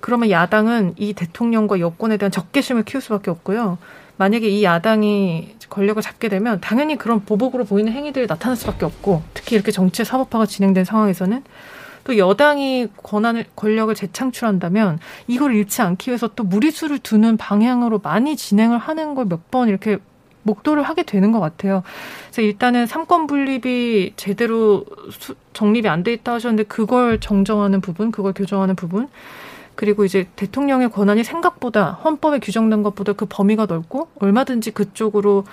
그러면 야당은 이 대통령과 여권에 대한 적개심을 키울 수밖에 없고요. 만약에 이 야당이 권력을 잡게 되면 당연히 그런 보복으로 보이는 행위들이 나타날 수밖에 없고 특히 이렇게 정치의 사법화가 진행된 상황에서는 또 여당이 권한을 권력을 재창출한다면 이걸 잃지 않기 위해서 또 무리수를 두는 방향으로 많이 진행을 하는 걸 몇 번 이렇게 목도를 하게 되는 것 같아요. 그래서 일단은 삼권 분립이 제대로 수, 정립이 안 돼 있다 하셨는데 그걸 정정하는 부분, 그걸 교정하는 부분, 그리고 이제 대통령의 권한이 생각보다 헌법에 규정된 것보다 그 범위가 넓고 얼마든지 그쪽으로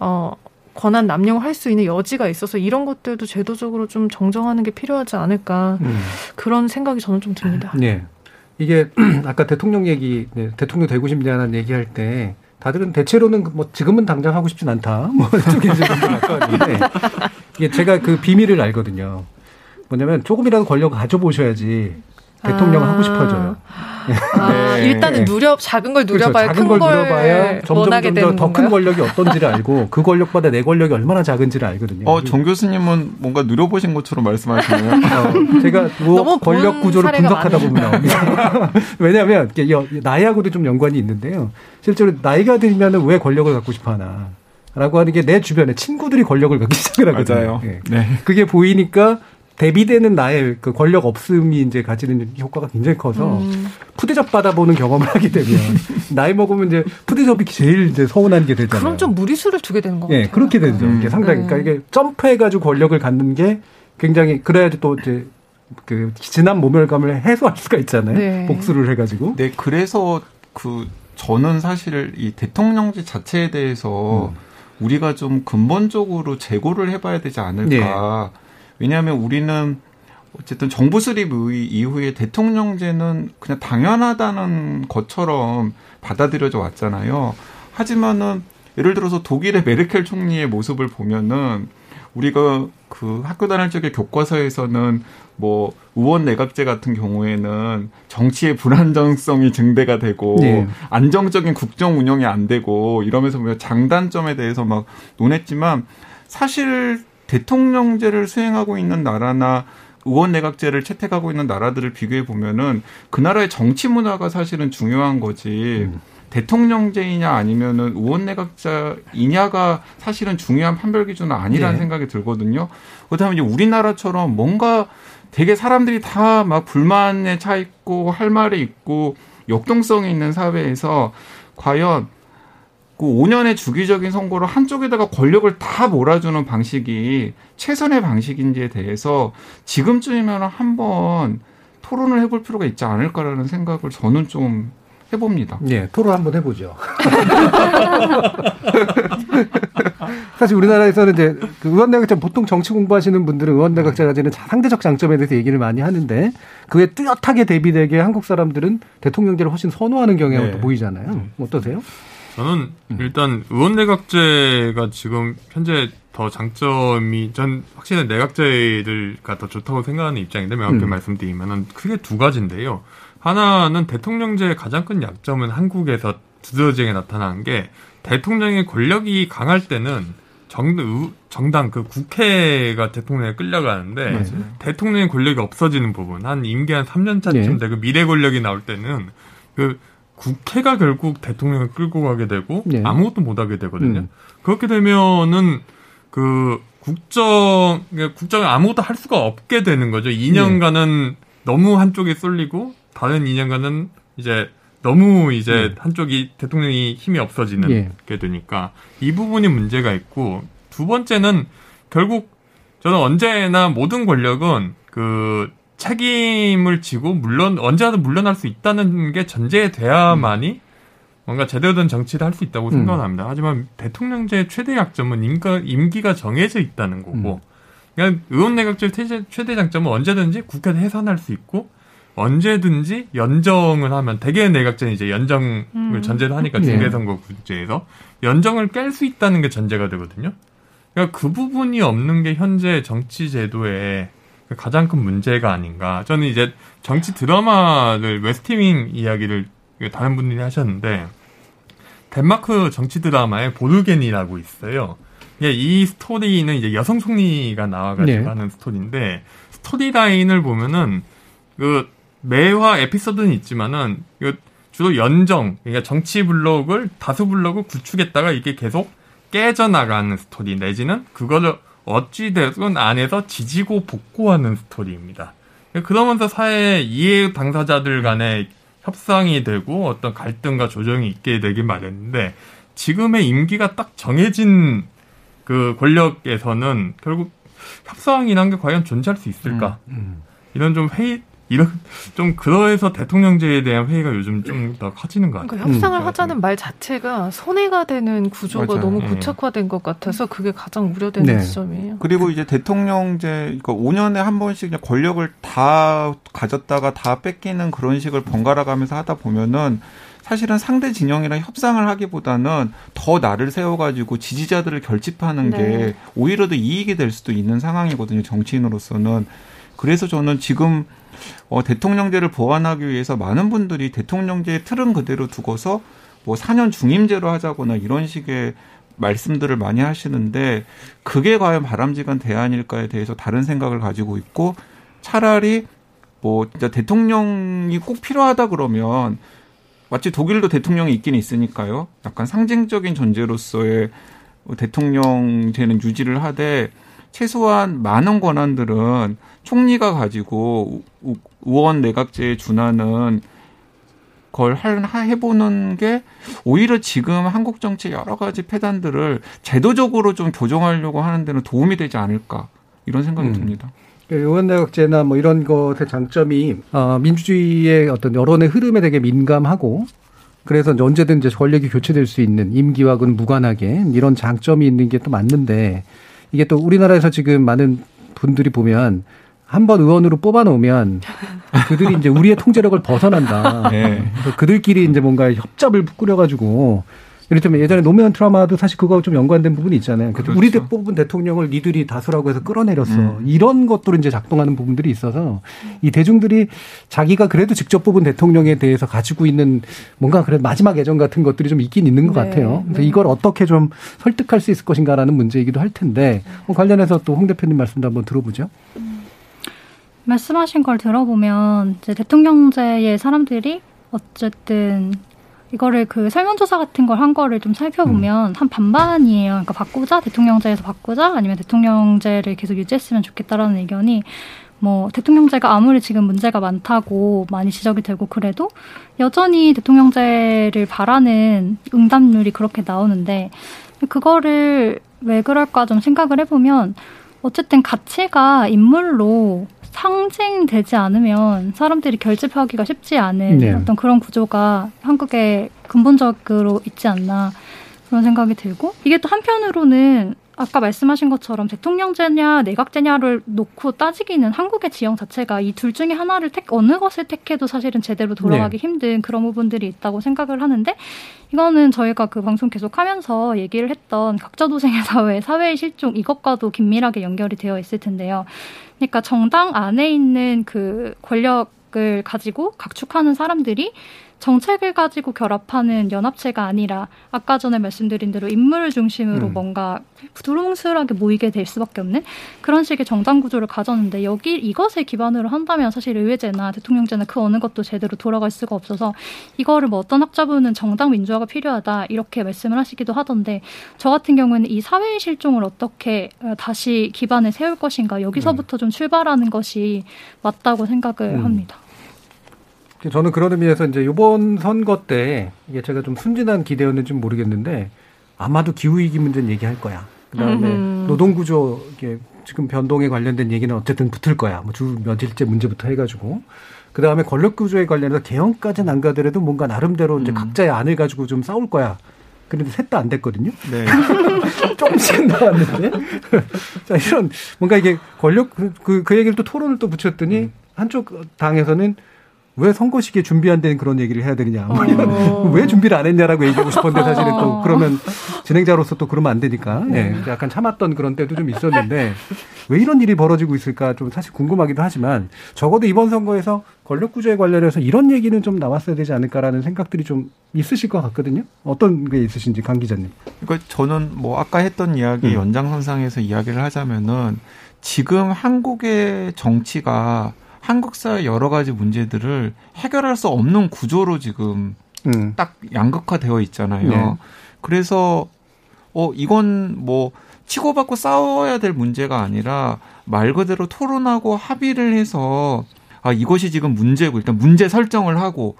어 권한 남용을 할 수 있는 여지가 있어서 이런 것들도 제도적으로 좀 정정하는 게 필요하지 않을까 음. 그런 생각이 저는 좀 듭니다. 네. 이게 아까 대통령 얘기, 네, 대통령 되고 않은 얘기할 때 다들은 대체로는 뭐 지금은 당장 하고 싶진 않다. 뭐 이제 가까웠는데 이게 제가 그 비밀을 알거든요. 뭐냐면 조금이라도 권력 가져보셔야지 대통령 아. 하고 싶어져요. 아, 네. 일단은 누려 작은 걸 누려봐야 그렇죠. 작은 걸 누려봐야 점점 점점 더 큰 권력이 어떤지를 알고 그 권력보다 내 권력이 얼마나 작은지를 알거든요. 어, 정 교수님은 뭔가 누려보신 것처럼 말씀하시네요. 어, 제가 뭐 권력 구조를 분석하다 보면 나옵니다. 왜냐하면 나이하고도 좀 연관이 있는데요. 실제로 나이가 들면 왜 권력을 갖고 싶어하나? 라고 하는 게 내 주변에 친구들이 권력을 갖기 시작을 하거든요. 맞아요. 네. 네. 그게 보이니까 대비되는 나의 그 권력 없음이 이제 가지는 효과가 굉장히 커서 음. 푸대접 받아보는 경험을 하게 되면 나이 먹으면 이제 푸대접이 제일 이제 서운한 게 되잖아요. 그럼 좀 무리수를 두게 되는 거 예. 네, 그렇게 되죠. 음. 이게 상당히 그러니까 이게 점프해가지고 권력을 갖는 게 굉장히 그래야지 또 이제 그 지난 모멸감을 해소할 수가 있잖아요. 네. 복수를 해가지고. 네, 그래서 그 저는 사실 이 대통령제 자체에 대해서 음. 우리가 좀 근본적으로 재고를 해봐야 되지 않을까. 네. 왜냐하면 우리는 어쨌든 정부 수립 이후에 대통령제는 그냥 당연하다는 것처럼 받아들여져 왔잖아요. 하지만은 예를 들어서 독일의 메르켈 총리의 모습을 보면은 우리가 그 학교 다닐 적에 교과서에서는 뭐 의원 내각제 같은 경우에는 정치의 불안정성이 증대가 되고 네. 안정적인 국정 운영이 안 되고 이러면서 뭐 장단점에 대해서 막 논했지만 사실 대통령제를 수행하고 있는 나라나 의원 내각제를 채택하고 있는 나라들을 비교해 보면은 그 나라의 정치 문화가 사실은 중요한 거지. 음. 대통령제이냐 아니면은 의원 내각자이냐가 사실은 중요한 판별 기준은 아니라는 네. 생각이 들거든요. 그다음에 이제 우리나라처럼 뭔가 되게 사람들이 다 막 불만에 차 있고 할 말이 있고 역동성이 있는 사회에서 과연 그 5년의 주기적인 선거를 한쪽에다가 권력을 다 몰아주는 방식이 최선의 방식인지에 대해서 지금쯤이면 한번 토론을 해볼 필요가 있지 않을까라는 생각을 저는 좀 해봅니다. 네, 토론 한번 해보죠. 사실 우리나라에서는 이제 그 의원내각제 보통 정치 공부하시는 분들은 의원내각제가 가지는 상대적 장점에 대해서 얘기를 많이 하는데 그에 뚜렷하게 대비되게 한국 사람들은 대통령제를 훨씬 선호하는 경향도 네. 보이잖아요. 어떠세요? 저는 음. 일단 의원 내각제가 지금 현재 더 장점이 전 확실히 내각제들가 더 좋다고 생각하는 입장인데 명확히 음. 말씀드리면은 크게 두 가지인데요. 하나는 대통령제의 가장 큰 약점은 한국에서 두드러지게 나타난 게 대통령의 권력이 강할 때는 정, 정당 그 국회가 대통령에 끌려가는데 맞아요. 대통령의 권력이 없어지는 부분 한 임기 한 3년 차쯤 네. 되고 미래 권력이 나올 때는 그 국회가 결국 대통령을 끌고 가게 되고 네. 아무것도 못 하게 되거든요. 음. 그렇게 되면은 그 국정 국정에 아무것도 할 수가 없게 되는 거죠. 2년간은 네. 너무 한쪽에 쏠리고 다른 이념가는 이제 너무 이제 네. 한쪽이 대통령이 힘이 없어지는 예. 게 되니까 이 부분이 문제가 있고 두 번째는 결국 저는 언제나 모든 권력은 그 책임을 지고 물론 언제라도 물러날 수 있다는 게 전제돼야만이 음. 뭔가 제대로 된 정치를 할 수 있다고 음. 생각합니다. 하지만 대통령제의 최대 약점은 임가, 임기가 정해져 있다는 거고, 음. 그러니까 의원 내각제 최대, 최대 장점은 언제든지 국회에서 해산할 수 있고 언제든지 연정을 하면 대개 내각제는 이제 연정을 음. 전제로 하니까 네. 중대선거구제에서 연정을 깰 수 있다는 게 전제가 되거든요. 그러니까 그 부분이 없는 게 현재 정치 제도의 가장 큰 문제가 아닌가. 저는 이제 정치 드라마를 웨스트 윙 이야기를 다른 분들이 하셨는데 덴마크 정치 드라마에 보르겐이라고 있어요. 이 스토리는 이제 여성 총리가 나와가지고 네. 하는 스토리인데 스토리 라인을 보면은 그 매화 에피소드는 있지만은 그 주로 연정 그러니까 정치 블록을 다수 블록을 구축했다가 이게 계속 깨져나가는 스토리 내지는 그거를 어찌되든 안에서 지지고 볶고 하는 스토리입니다. 그러면서 사회 이해 당사자들 간의 협상이 되고 어떤 갈등과 조정이 있게 되긴 마련인데 지금의 임기가 딱 정해진 그 권력에서는 결국 협상이란 게 과연 존재할 수 있을까? 음, 음. 이런 좀 회의 이런 좀 그러해서 대통령제에 대한 회의가 요즘 좀 더 커지는 것 같아요. 그러니까 협상을 음, 하자는 말 자체가 손해가 되는 구조가 맞아요. 너무 예. 구체화된 것 같아서 그게 가장 우려되는 네. 지점이에요. 그리고 이제 대통령제 그러니까 5년에 한 번씩 그냥 권력을 다 가졌다가 다 뺏기는 그런 식을 번갈아 가면서 하다 보면은 사실은 상대 진영이랑 협상을 하기보다는 더 나를 세워가지고 지지자들을 결집하는 네. 게 오히려 더 이익이 될 수도 있는 상황이거든요. 정치인으로서는. 그래서 저는 지금 어, 대통령제를 보완하기 위해서 많은 분들이 대통령제의 틀은 그대로 두고서 뭐 4년 중임제로 하자거나 이런 식의 말씀들을 많이 하시는데 그게 과연 바람직한 대안일까에 대해서 다른 생각을 가지고 있고 차라리 뭐 진짜 대통령이 꼭 필요하다 그러면 마치 독일도 대통령이 있긴 있으니까요. 약간 상징적인 존재로서의 대통령제는 유지를 하되 최소한 많은 권한들은 총리가 가지고 의원 내각제에 준하는 걸 해보는 게 오히려 지금 한국 정치 여러 가지 폐단들을 제도적으로 좀 교정하려고 하는 데는 도움이 되지 않을까 이런 생각이 음. 듭니다. 그 의원내각제나 뭐 이런 것의 장점이 어, 민주주의의 어떤 여론의 흐름에 되게 민감하고 그래서 언제든지 권력이 교체될 수 있는 임기와는 무관하게 이런 장점이 있는 게 또 맞는데 이게 또 우리나라에서 지금 많은 분들이 보면 한번 의원으로 뽑아놓으면 그들이 이제 우리의 통제력을 벗어난다. 네. 그들끼리 이제 뭔가 협잡을 꾸려가지고 이를테면 예전에 노무현 트라마도 사실 그거하고 좀 연관된 부분이 있잖아요. 그렇죠. 우리 때 뽑은 대통령을 니들이 다수라고 해서 끌어내렸어. 음. 이런 것들은 이제 작동하는 부분들이 있어서 이 대중들이 자기가 그래도 직접 뽑은 대통령에 대해서 가지고 있는 뭔가 그래 마지막 애정 같은 것들이 좀 있긴 있는 것 네. 같아요. 그래서 네. 이걸 어떻게 좀 설득할 수 있을 것인가라는 문제이기도 할 텐데 관련해서 또 홍 대표님 말씀도 한번 들어보죠. 음. 말씀하신 걸 들어보면 이제 대통령제의 사람들이 어쨌든 이거를 그 설문조사 같은 걸 한 거를 좀 살펴보면 음. 한 반반이에요. 그러니까 바꾸자, 대통령제에서 바꾸자, 아니면 대통령제를 계속 유지했으면 좋겠다라는 의견이 뭐 대통령제가 아무리 지금 문제가 많다고 많이 지적이 되고 그래도 여전히 대통령제를 바라는 응답률이 그렇게 나오는데 그거를 왜 그럴까 좀 생각을 해보면 어쨌든 가치가 인물로 상징되지 않으면 사람들이 결집하기가 쉽지 않은 네. 어떤 그런 구조가 한국에 근본적으로 있지 않나 그런 생각이 들고 이게 또 한편으로는 아까 말씀하신 것처럼 대통령제냐 내각제냐를 놓고 따지기는 한국의 지형 자체가 이 둘 중에 하나를 택 어느 것을 택해도 사실은 제대로 돌아가기 네. 힘든 그런 부분들이 있다고 생각을 하는데 이거는 저희가 그 방송 계속하면서 얘기를 했던 각자 도생의 사회, 사회의 실종 이것과도 긴밀하게 연결이 되어 있을 텐데요. 그러니까 정당 안에 있는 그 권력 을 가지고 각축하는 사람들이 정책을 가지고 결합하는 연합체가 아니라 아까 전에 말씀드린 대로 인물 중심으로 음. 뭔가 두루뭉술하게 모이게 될 수밖에 없는 그런 식의 정당 구조를 가졌는데 여기 이것을 기반으로 한다면 사실 의회제나 대통령제나 그 어느 것도 제대로 돌아갈 수가 없어서 이거를 뭐 어떤 학자분은 정당 민주화가 필요하다 이렇게 말씀을 하시기도 하던데 저 같은 경우에는 이 사회의 실종을 어떻게 어, 다시 기반을 세울 것인가 여기서부터 음. 좀 출발하는 것이 맞다고 생각을 음. 합니다. 저는 그런 의미에서 이제 이번 선거 때 이게 제가 좀 순진한 기대였는지 모르겠는데 아마도 기후 위기 문제는 얘기할 거야. 그 다음에 노동 구조, 이게 지금 변동에 관련된 얘기는 어쨌든 붙을 거야. 뭐 주 며칠째 문제부터 해가지고. 그 다음에 권력 구조에 관련해서 개헌까지는 안 가더라도 뭔가 나름대로 이제 음. 각자의 안을 가지고 좀 싸울 거야. 그런데 셋 다 안 됐거든요. 네. 조금씩 나왔는데. 자, 이런, 뭔가 이게 권력, 그, 그 얘기를 또 토론을 또 붙였더니 음. 한쪽 당에서는 왜 선거 시기에 준비 안 된 그런 얘기를 해야 되느냐. 뭐 어. 왜 준비를 안 했냐라고 얘기하고 싶었는데 사실은 또 어. 그러면 진행자로서 또 그러면 안 되니까. 네. 네. 약간 참았던 그런 때도 좀 있었는데 왜 이런 일이 벌어지고 있을까 좀 사실 궁금하기도 하지만 적어도 이번 선거에서 권력 구조에 관련해서 이런 얘기는 좀 나왔어야 되지 않을까라는 생각들이 좀 있으실 것 같거든요. 어떤 게 있으신지 강 기자님. 그러니까 저는 뭐 아까 했던 이야기 음. 연장선상에서 이야기를 하자면은 지금 한국의 정치가 한국 사회 여러 가지 문제들을 해결할 수 없는 구조로 지금 음. 딱 양극화되어 있잖아요. 네. 그래서 어 이건 뭐 치고받고 싸워야 될 문제가 아니라 말 그대로 토론하고 합의를 해서 아 이것이 지금 문제고 일단 문제 설정을 하고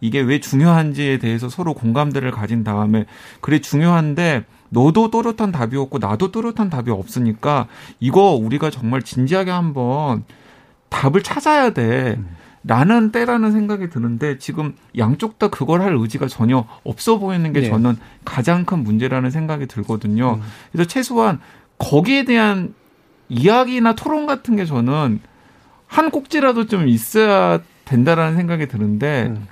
이게 왜 중요한지에 대해서 서로 공감대를 가진 다음에 그래 중요한데 너도 또렷한 답이 없고 나도 또렷한 답이 없으니까 이거 우리가 정말 진지하게 한번 답을 찾아야 돼. 라는 때라는 생각이 드는데 지금 양쪽 다 그걸 할 의지가 전혀 없어 보이는 게 네. 저는 가장 큰 문제라는 생각이 들거든요. 음. 그래서 최소한 거기에 대한 이야기나 토론 같은 게 저는 한 꼭지라도 좀 있어야 된다라는 생각이 드는데 음.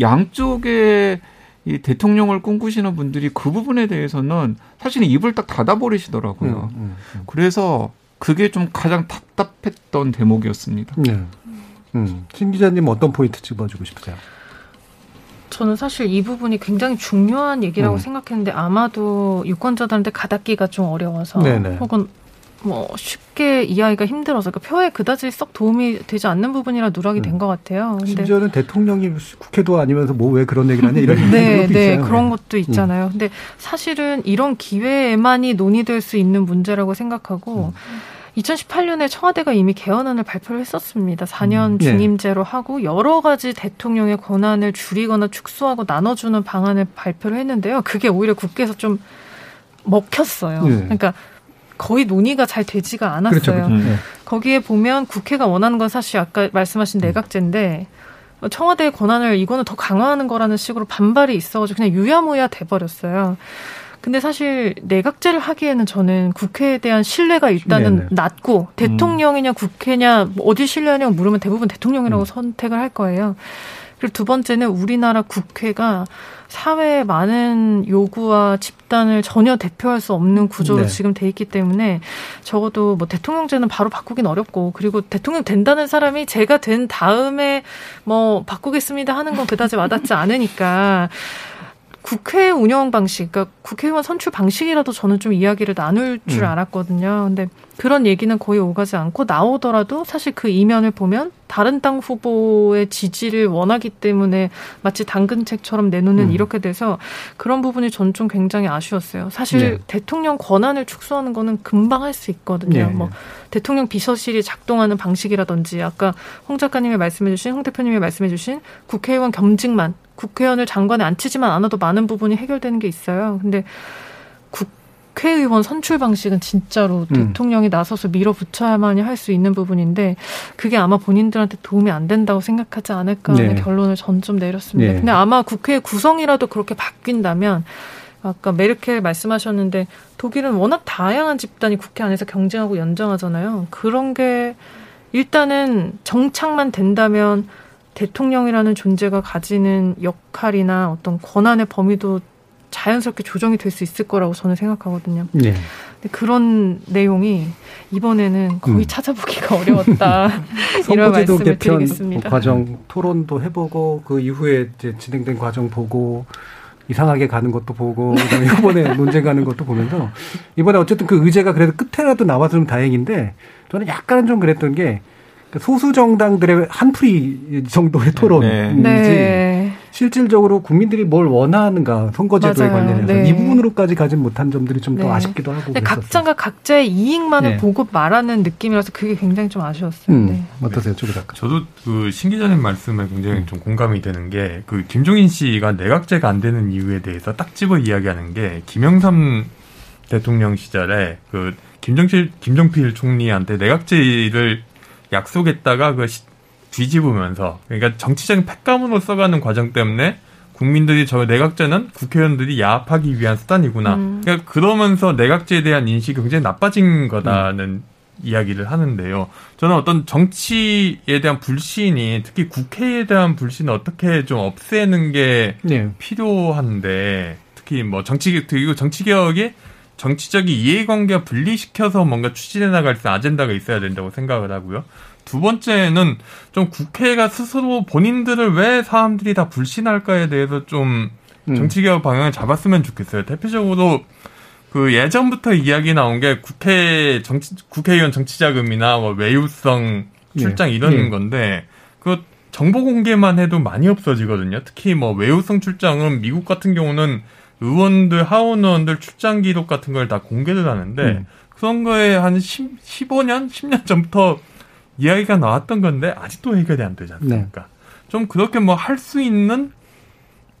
양쪽에 이 대통령을 꿈꾸시는 분들이 그 부분에 대해서는 사실은 입을 딱 닫아버리시더라고요. 음, 음, 음. 그래서 그게 좀 가장 답답했던 대목이었습니다. 네. 음. 신 기자님 어떤 포인트 집어주고 싶으세요? 저는 사실 이 부분이 굉장히 중요한 얘기라고 음. 생각했는데 아마도 유권자들한테 가닿기가 좀 어려워서 네네. 혹은 뭐 쉽게 이해하기가 힘들어서 그 표에 그다지 썩 도움이 되지 않는 부분이라 누락이 음. 된것 같아요. 근데 심지어는 대통령이 국회도 아니면서 뭐 왜 그런 얘기를 하냐 이런 네, 네 있어요. 그런 것도 음. 있잖아요. 음. 근데 사실은 이런 기회에만이 논의될 수 있는 문제라고 생각하고 음. 2018년에 청와대가 이미 개헌안을 발표를 했었습니다. 4년 음. 중임제로 하고 여러 가지 대통령의 권한을 줄이거나 축소하고 나눠주는 방안을 발표를 했는데요. 그게 오히려 국회에서 좀 먹혔어요. 네. 그러니까 거의 논의가 잘 되지가 않았어요. 그렇죠, 그렇죠. 네. 거기에 보면 국회가 원하는 건 사실 아까 말씀하신 내각제인데 청와대의 권한을 이거는 더 강화하는 거라는 식으로 반발이 있어가지고 그냥 유야무야 돼버렸어요. 근데 사실 내각제를 하기에는 저는 국회에 대한 신뢰가 일단은 네네. 낮고 대통령이냐 국회냐 뭐 어디 신뢰하냐고 물으면 대부분 대통령이라고 음. 선택을 할 거예요. 그리고 두 번째는 우리나라 국회가 사회의 많은 요구와 집단을 전혀 대표할 수 없는 구조로 네. 지금 돼 있기 때문에 적어도 뭐 대통령제는 바로 바꾸긴 어렵고 그리고 대통령 된다는 사람이 제가 된 다음에 뭐 바꾸겠습니다 하는 건 그다지 와닿지 않으니까 국회 운영 방식, 그러니까 국회의원 선출 방식이라도 저는 좀 이야기를 나눌 줄 음. 알았거든요. 근데 그런 얘기는 거의 오가지 않고 나오더라도 사실 그 이면을 보면 다른 당 후보의 지지를 원하기 때문에 마치 당근책처럼 내놓는 음. 이렇게 돼서 그런 부분이 전 좀 굉장히 아쉬웠어요. 사실 네. 대통령 권한을 축소하는 거는 금방 할 수 있거든요. 네. 뭐 대통령 비서실이 작동하는 방식이라든지 아까 홍 작가님이 말씀해주신 홍 대표님이 말씀해주신 국회의원 겸직만 국회의원을 장관에 앉히지만 않아도 많은 부분이 해결되는 게 있어요. 근데 국회의원 선출 방식은 진짜로 음. 대통령이 나서서 밀어붙여야만이 할 수 있는 부분인데 그게 아마 본인들한테 도움이 안 된다고 생각하지 않을까 하는 네. 결론을 전 좀 내렸습니다. 네. 근데 아마 국회 구성이라도 그렇게 바뀐다면 아까 메르켈 말씀하셨는데 독일은 워낙 다양한 집단이 국회 안에서 경쟁하고 연정하잖아요. 그런 게 일단은 정착만 된다면 대통령이라는 존재가 가지는 역할이나 어떤 권한의 범위도 자연스럽게 조정이 될 수 있을 거라고 저는 생각하거든요. 네. 근데 그런 내용이 이번에는 거의 음. 찾아보기가 어려웠다. 이런 말씀을 개편 드리겠습니다. 과정 토론도 해보고 그 이후에 이제 진행된 과정 보고 이상하게 가는 것도 보고 이번에 논쟁 가는 것도 보면서 이번에 어쨌든 그 의제가 그래도 끝에라도 나와서 좀 다행인데 저는 약간은 좀 그랬던 게그 소수 정당들의 한풀이 정도의 토론이지 네. 네. 실질적으로 국민들이 뭘 원하는가 선거제도에 맞아요. 관련해서 네. 이 부분으로까지 가진 못한 점들이 좀더 네. 아쉽기도 하고 각자가 각자의 이익만을 네. 보고 말하는 느낌이라서 그게 굉장히 좀 아쉬웠어요. 음. 네. 어떠세요, 조 작가? 저도 그 신기자님 말씀에 굉장히 음. 좀 공감이 되는 게 그 김종인 씨가 내각제가 안 되는 이유에 대해서 딱 집어 이야기하는 게 김영삼 대통령 시절에 그 김정실 김정필 총리한테 내각제를 약속했다가 그 뒤집으면서 그러니까 정치적인 팩감으로 써가는 과정 때문에 국민들이 저 내각제는 국회의원들이 야합하기 위한 수단이구나. 음. 그러니까 그러면서 내각제에 대한 인식이 굉장히 나빠진 거다는 음. 이야기를 하는데요. 저는 어떤 정치에 대한 불신이 특히 국회에 대한 불신을 어떻게 좀 없애는 게 네. 필요한데 특히 뭐 정치 그리고 정치 개혁이 정치적인 이해관계와 분리시켜서 뭔가 추진해 나갈 수 아젠다가 있어야 된다고 생각을 하고요. 두 번째는 좀 국회가 스스로 본인들을 왜 사람들이 다 불신할까에 대해서 좀 음. 정치개혁 방향을 잡았으면 좋겠어요. 대표적으로 그 예전부터 이야기 나온 게 국회 정치, 국회의원 정치자금이나 뭐 외유성 출장 예. 이런 예. 건데 그 정보 공개만 해도 많이 없어지거든요. 특히 뭐 외유성 출장은 미국 같은 경우는 의원들, 하원 의원들 출장 기록 같은 걸 다 공개를 하는데 음. 그런 거에 한 10, 15년, 10년 전부터 이야기가 나왔던 건데 아직도 해결이 안 되지 않습니까? 네. 좀 그렇게 뭐 할 수 있는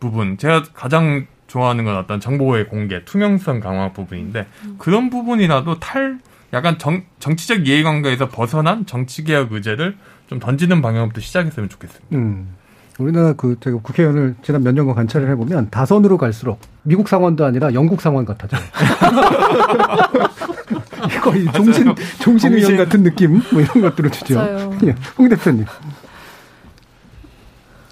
부분 제가 가장 좋아하는 건 어떤 정보의 공개, 투명성 강화 부분인데 음. 그런 부분이라도 탈 약간 정, 정치적 이해관계에서 벗어난 정치개혁 의제를 좀 던지는 방향부터 시작했으면 좋겠습니다. 음. 우리나라 그 제가 국회의원을 지난 몇 년간 관찰을 해보면 다선으로 갈수록 미국 상원도 아니라 영국 상원 같아져요. 거의 종신 종신 의원 같은 느낌 뭐 이런 것들을 주죠. 예, 홍 대표님.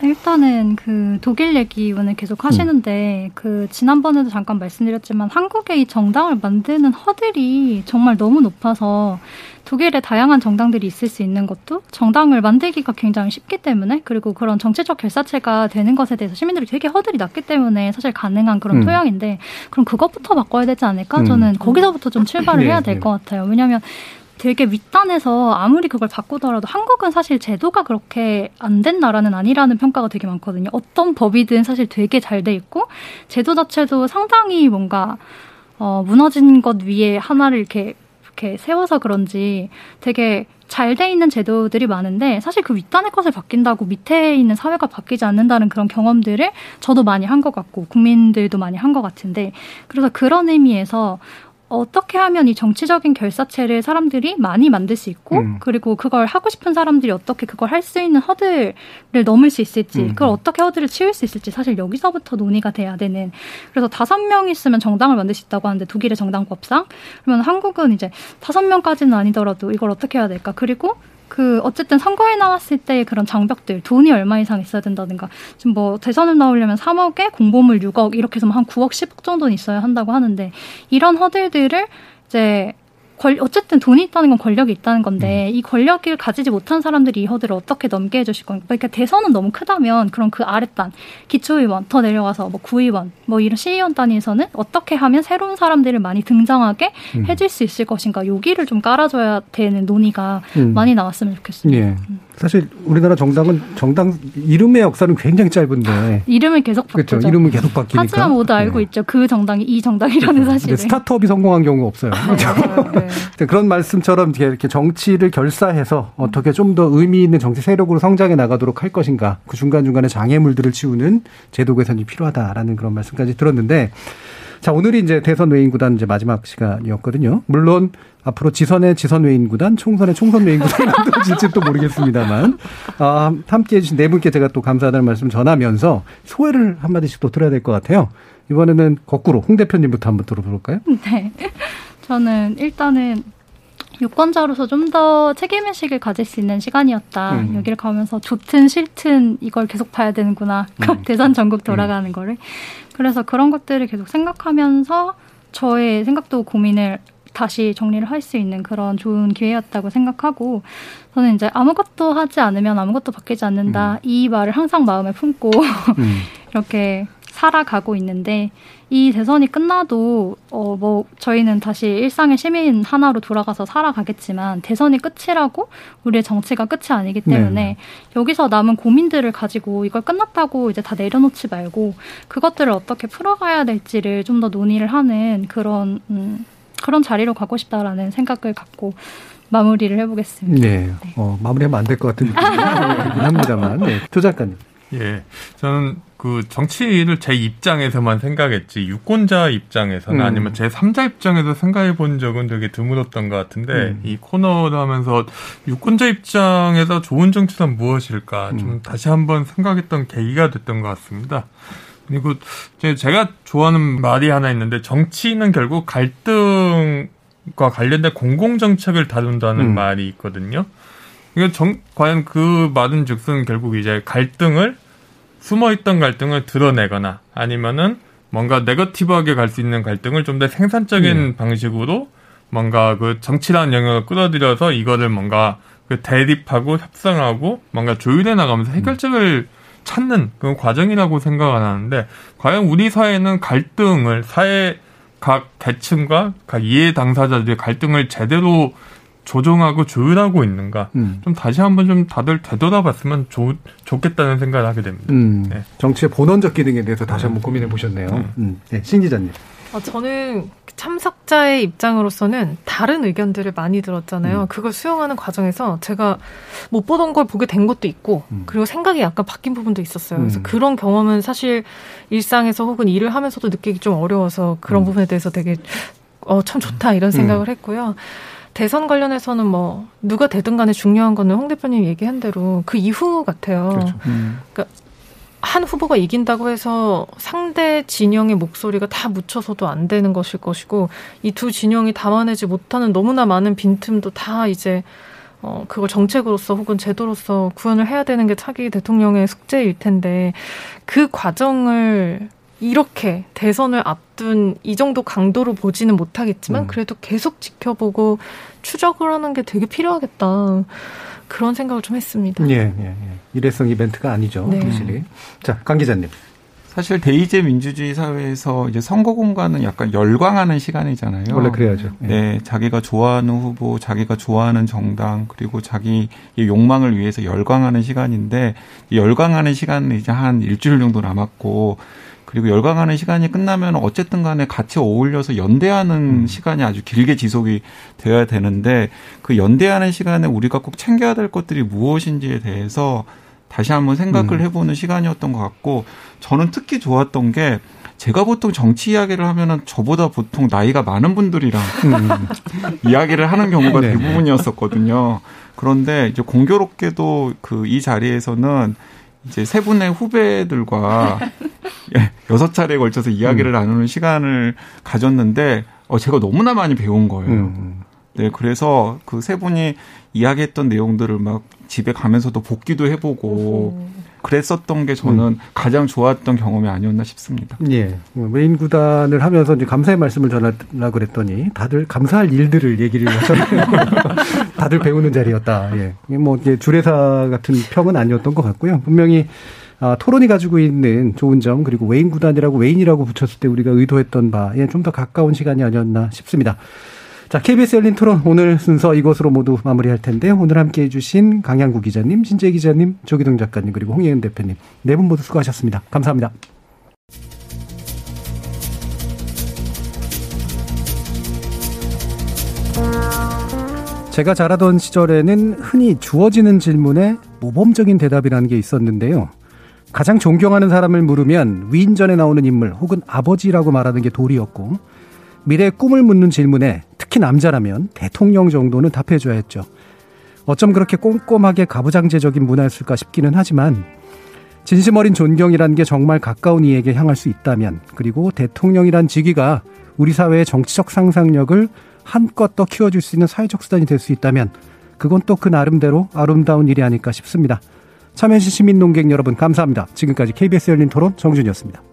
일단은 그 독일 얘기 오늘 계속 하시는데 음. 그 지난번에도 잠깐 말씀드렸지만 한국의 이 정당을 만드는 허들이 정말 너무 높아서 독일에 다양한 정당들이 있을 수 있는 것도 정당을 만들기가 굉장히 쉽기 때문에 그리고 그런 정치적 결사체가 되는 것에 대해서 시민들이 되게 허들이 낮기 때문에 사실 가능한 그런 음. 토양인데 그럼 그것부터 바꿔야 되지 않을까? 음. 저는 거기서부터 좀 출발을 네, 해야 될것 네. 같아요. 왜냐하면 되게 윗단에서 아무리 그걸 바꾸더라도 한국은 사실 제도가 그렇게 안 된 나라는 아니라는 평가가 되게 많거든요. 어떤 법이든 사실 되게 잘 돼 있고 제도 자체도 상당히 뭔가 어, 무너진 것 위에 하나를 이렇게 이렇게 세워서 그런지 되게 잘 돼 있는 제도들이 많은데 사실 그 윗단의 것을 바뀐다고 밑에 있는 사회가 바뀌지 않는다는 그런 경험들을 저도 많이 한 것 같고 국민들도 많이 한 것 같은데 그래서 그런 의미에서 어떻게 하면 이 정치적인 결사체를 사람들이 많이 만들 수 있고 음. 그리고 그걸 하고 싶은 사람들이 어떻게 그걸 할 수 있는 허들을 넘을 수 있을지 음. 그걸 어떻게 허들을 치울 수 있을지 사실 여기서부터 논의가 돼야 되는 그래서 다섯 명 있으면 정당을 만들 수 있다고 하는데 독일의 정당법상 그러면 한국은 이제 다섯 명까지는 아니더라도 이걸 어떻게 해야 될까 그리고 그 어쨌든 선거에 나왔을 때 그런 장벽들 돈이 얼마 이상 있어야 된다든가 지금 뭐 대선을 나오려면 3억에 공보물 6억 이렇게 해서 한 9억 10억 정도는 있어야 한다고 하는데 이런 허들들을 이제 권, 어쨌든 돈이 있다는 건 권력이 있다는 건데 음. 이 권력을 가지지 못한 사람들이 이 허들을 어떻게 넘게 해주실 건가? 그러니까 대선은 너무 크다면 그럼 그 아랫단 기초의원 더 내려가서 뭐 구의원 뭐 이런 시의원 단위에서는 어떻게 하면 새로운 사람들을 많이 등장하게 음. 해줄 수 있을 것인가? 여기를 좀 깔아줘야 되는 논의가 음. 많이 나왔으면 좋겠습니다. 예. 음. 사실 우리나라 정당은 정당 이름의 역사는 굉장히 짧은데 이름을 계속 바꾸죠. 그렇죠. 이름을 계속 바뀌니까. 하지만 모두 알고 네. 있죠. 그 정당이 이 정당이라는 사실을. 스타트업이 성공한 경우 없어요. 네, 네. 그런 말씀처럼 이렇게 정치를 결사해서 어떻게 좀 더 의미 있는 정치 세력으로 성장해 나가도록 할 것인가. 그 중간 중간에 장애물들을 치우는 제도 개선이 필요하다라는 그런 말씀까지 들었는데. 자, 오늘이 이제 대선 외인 구단 이제 마지막 시간이었거든요. 물론 앞으로 지선의 지선 외인 구단, 총선의 총선 외인 구단이 만들어질지도 모르겠습니다만, 아, 함께 해주신 네 분께 제가 또 감사하다는 말씀 전하면서 소회를 한마디씩 또 들어야 될 것 같아요. 이번에는 거꾸로 홍 대표님부터 한번 들어볼까요? 네. 저는 일단은 유권자로서 좀 더 책임의식을 가질 수 있는 시간이었다. 음. 여기를 가면서 좋든 싫든 이걸 계속 봐야 되는구나. 음. 대선 전국 돌아가는 음. 거를. 그래서 그런 것들을 계속 생각하면서 저의 생각도 고민을 다시 정리를 할 수 있는 그런 좋은 기회였다고 생각하고 저는 이제 아무것도 하지 않으면 아무것도 바뀌지 않는다. 음. 이 말을 항상 마음에 품고 음. 이렇게 살아가고 있는데 이 대선이 끝나도 어 뭐 저희는 다시 일상의 시민 하나로 돌아가서 살아가겠지만 대선이 끝이라고 우리의 정치가 끝이 아니기 때문에 네. 여기서 남은 고민들을 가지고 이걸 끝났다고 이제 다 내려놓지 말고 그것들을 어떻게 풀어가야 될지를 좀 더 논의를 하는 그런 음 그런 자리로 가고 싶다라는 생각을 갖고 마무리를 해보겠습니다. 네, 네. 어, 마무리하면 안 될 것 같은 느낌이 합니다만, 네. 조 작가님. 예, 저는 그 정치를 제 입장에서만 생각했지 유권자 입장에서는 음. 아니면 제 3자 입장에서 생각해 본 적은 되게 드물었던 것 같은데 음. 이 코너를 하면서 유권자 입장에서 좋은 정치란 무엇일까 좀 음. 다시 한번 생각했던 계기가 됐던 것 같습니다. 그리고 제가 좋아하는 말이 하나 있는데 정치는 결국 갈등과 관련된 공공 정책을 다룬다는 음. 말이 있거든요. 이거 정, 과연 그 말은 즉슨 결국 이제 갈등을 숨어있던 갈등을 드러내거나 아니면은 뭔가 네거티브하게 갈 수 있는 갈등을 좀 더 생산적인 음. 방식으로 뭔가 그 정치라는 영역을 끌어들여서 이거를 뭔가 그 대립하고 협상하고 뭔가 조율해 나가면서 해결책을 음. 찾는 그런 과정이라고 생각을 하는데 과연 우리 사회는 갈등을 사회 각 계층과 각 이해 당사자들의 갈등을 제대로 조정하고 조율하고 있는가 음. 좀 다시 한번 좀 다들 되돌아봤으면 좋, 좋겠다는 생각을 하게 됩니다. 음. 네. 정치의 본원적 기능에 대해서 다시 한번 고민해 보셨네요. 음. 음. 네, 신 기자님. 어, 저는 참석자의 입장으로서는 다른 의견들을 많이 들었잖아요. 음. 그걸 수용하는 과정에서 제가 못 보던 걸 보게 된 것도 있고, 음. 그리고 생각이 약간 바뀐 부분도 있었어요. 그래서 음. 그런 경험은 사실 일상에서 혹은 일을 하면서도 느끼기 좀 어려워서 그런 음. 부분에 대해서 되게 어, 참 좋다 이런 생각을 음. 했고요. 대선 관련해서는 뭐 누가 되든 간에 중요한 거는 홍 대표님 얘기한 대로 그 이후 같아요. 그렇죠. 음. 그러니까 한 후보가 이긴다고 해서 상대 진영의 목소리가 다 묻혀서도 안 되는 것일 것이고 이 두 진영이 담아내지 못하는 너무나 많은 빈틈도 다 이제 어 그걸 정책으로서 혹은 제도로서 구현을 해야 되는 게 차기 대통령의 숙제일 텐데 그 과정을 이렇게 대선을 앞둔 이 정도 강도로 보지는 못하겠지만 음. 그래도 계속 지켜보고 추적을 하는 게 되게 필요하겠다. 그런 생각을 좀 했습니다. 예, 예, 예. 일회성 이벤트가 아니죠. 네. 확실히. 자, 강 기자님. 사실 대의제 민주주의 사회에서 이제 선거 공간은 약간 열광하는 시간이잖아요. 원래 그래야죠. 네. 네, 자기가 좋아하는 후보, 자기가 좋아하는 정당, 그리고 자기의 욕망을 위해서 열광하는 시간인데 열광하는 시간은 이제 한 일주일 정도 남았고 그리고 열광하는 시간이 끝나면 어쨌든 간에 같이 어울려서 연대하는 음. 시간이 아주 길게 지속이 되어야 되는데 그 연대하는 시간에 우리가 꼭 챙겨야 될 것들이 무엇인지에 대해서 다시 한번 생각을 음. 해보는 시간이었던 것 같고 저는 특히 좋았던 게 제가 보통 정치 이야기를 하면은 저보다 보통 나이가 많은 분들이랑 음. 이야기를 하는 경우가 네. 대부분이었었거든요. 그런데 이제 공교롭게도 그 이 자리에서는 이제 세 분의 후배들과 예, 여섯 차례에 걸쳐서 이야기를 음. 나누는 시간을 가졌는데 어 제가 너무나 많이 배운 거예요. 음. 네, 그래서 그 세 분이 이야기했던 내용들을 막 집에 가면서도 복기도 해보고 음. 그랬었던 게 저는 음. 가장 좋았던 경험이 아니었나 싶습니다. 예. 뭐 외인 구단을 하면서 이제 감사의 말씀을 전하려고 그랬더니 다들 감사할 일들을 얘기를 하셨네요. 다들 배우는 자리였다. 예. 뭐 이게 주례사 같은 평은 아니었던 것 같고요. 분명히 아, 토론이 가지고 있는 좋은 점 그리고 외인 구단이라고 외인이라고 붙였을 때 우리가 의도했던 바에 좀 더 가까운 시간이 아니었나 싶습니다. 자, KBS 열린 토론 오늘 순서 이것으로 모두 마무리할 텐데 오늘 함께 해주신 강양구 기자님, 신재 기자님, 조기동 작가님 그리고 홍예은 대표님 네 분 모두 수고하셨습니다. 감사합니다. 제가 자라던 시절에는 흔히 주어지는 질문에 모범적인 대답이라는 게 있었는데요. 가장 존경하는 사람을 물으면 위인전에 나오는 인물 혹은 아버지라고 말하는 게 도리였고 미래의 꿈을 묻는 질문에 특히 남자라면 대통령 정도는 답해줘야 했죠. 어쩜 그렇게 꼼꼼하게 가부장제적인 문화였을까 싶기는 하지만 진심 어린 존경이라는 게 정말 가까운 이에게 향할 수 있다면 그리고 대통령이란 직위가 우리 사회의 정치적 상상력을 한껏 더 키워줄 수 있는 사회적 수단이 될 수 있다면 그건 또 그 나름대로 아름다운 일이 아닐까 싶습니다. 참여해주신 시민 농객 여러분 감사합니다. 지금까지 KBS 열린 토론 정준이었습니다.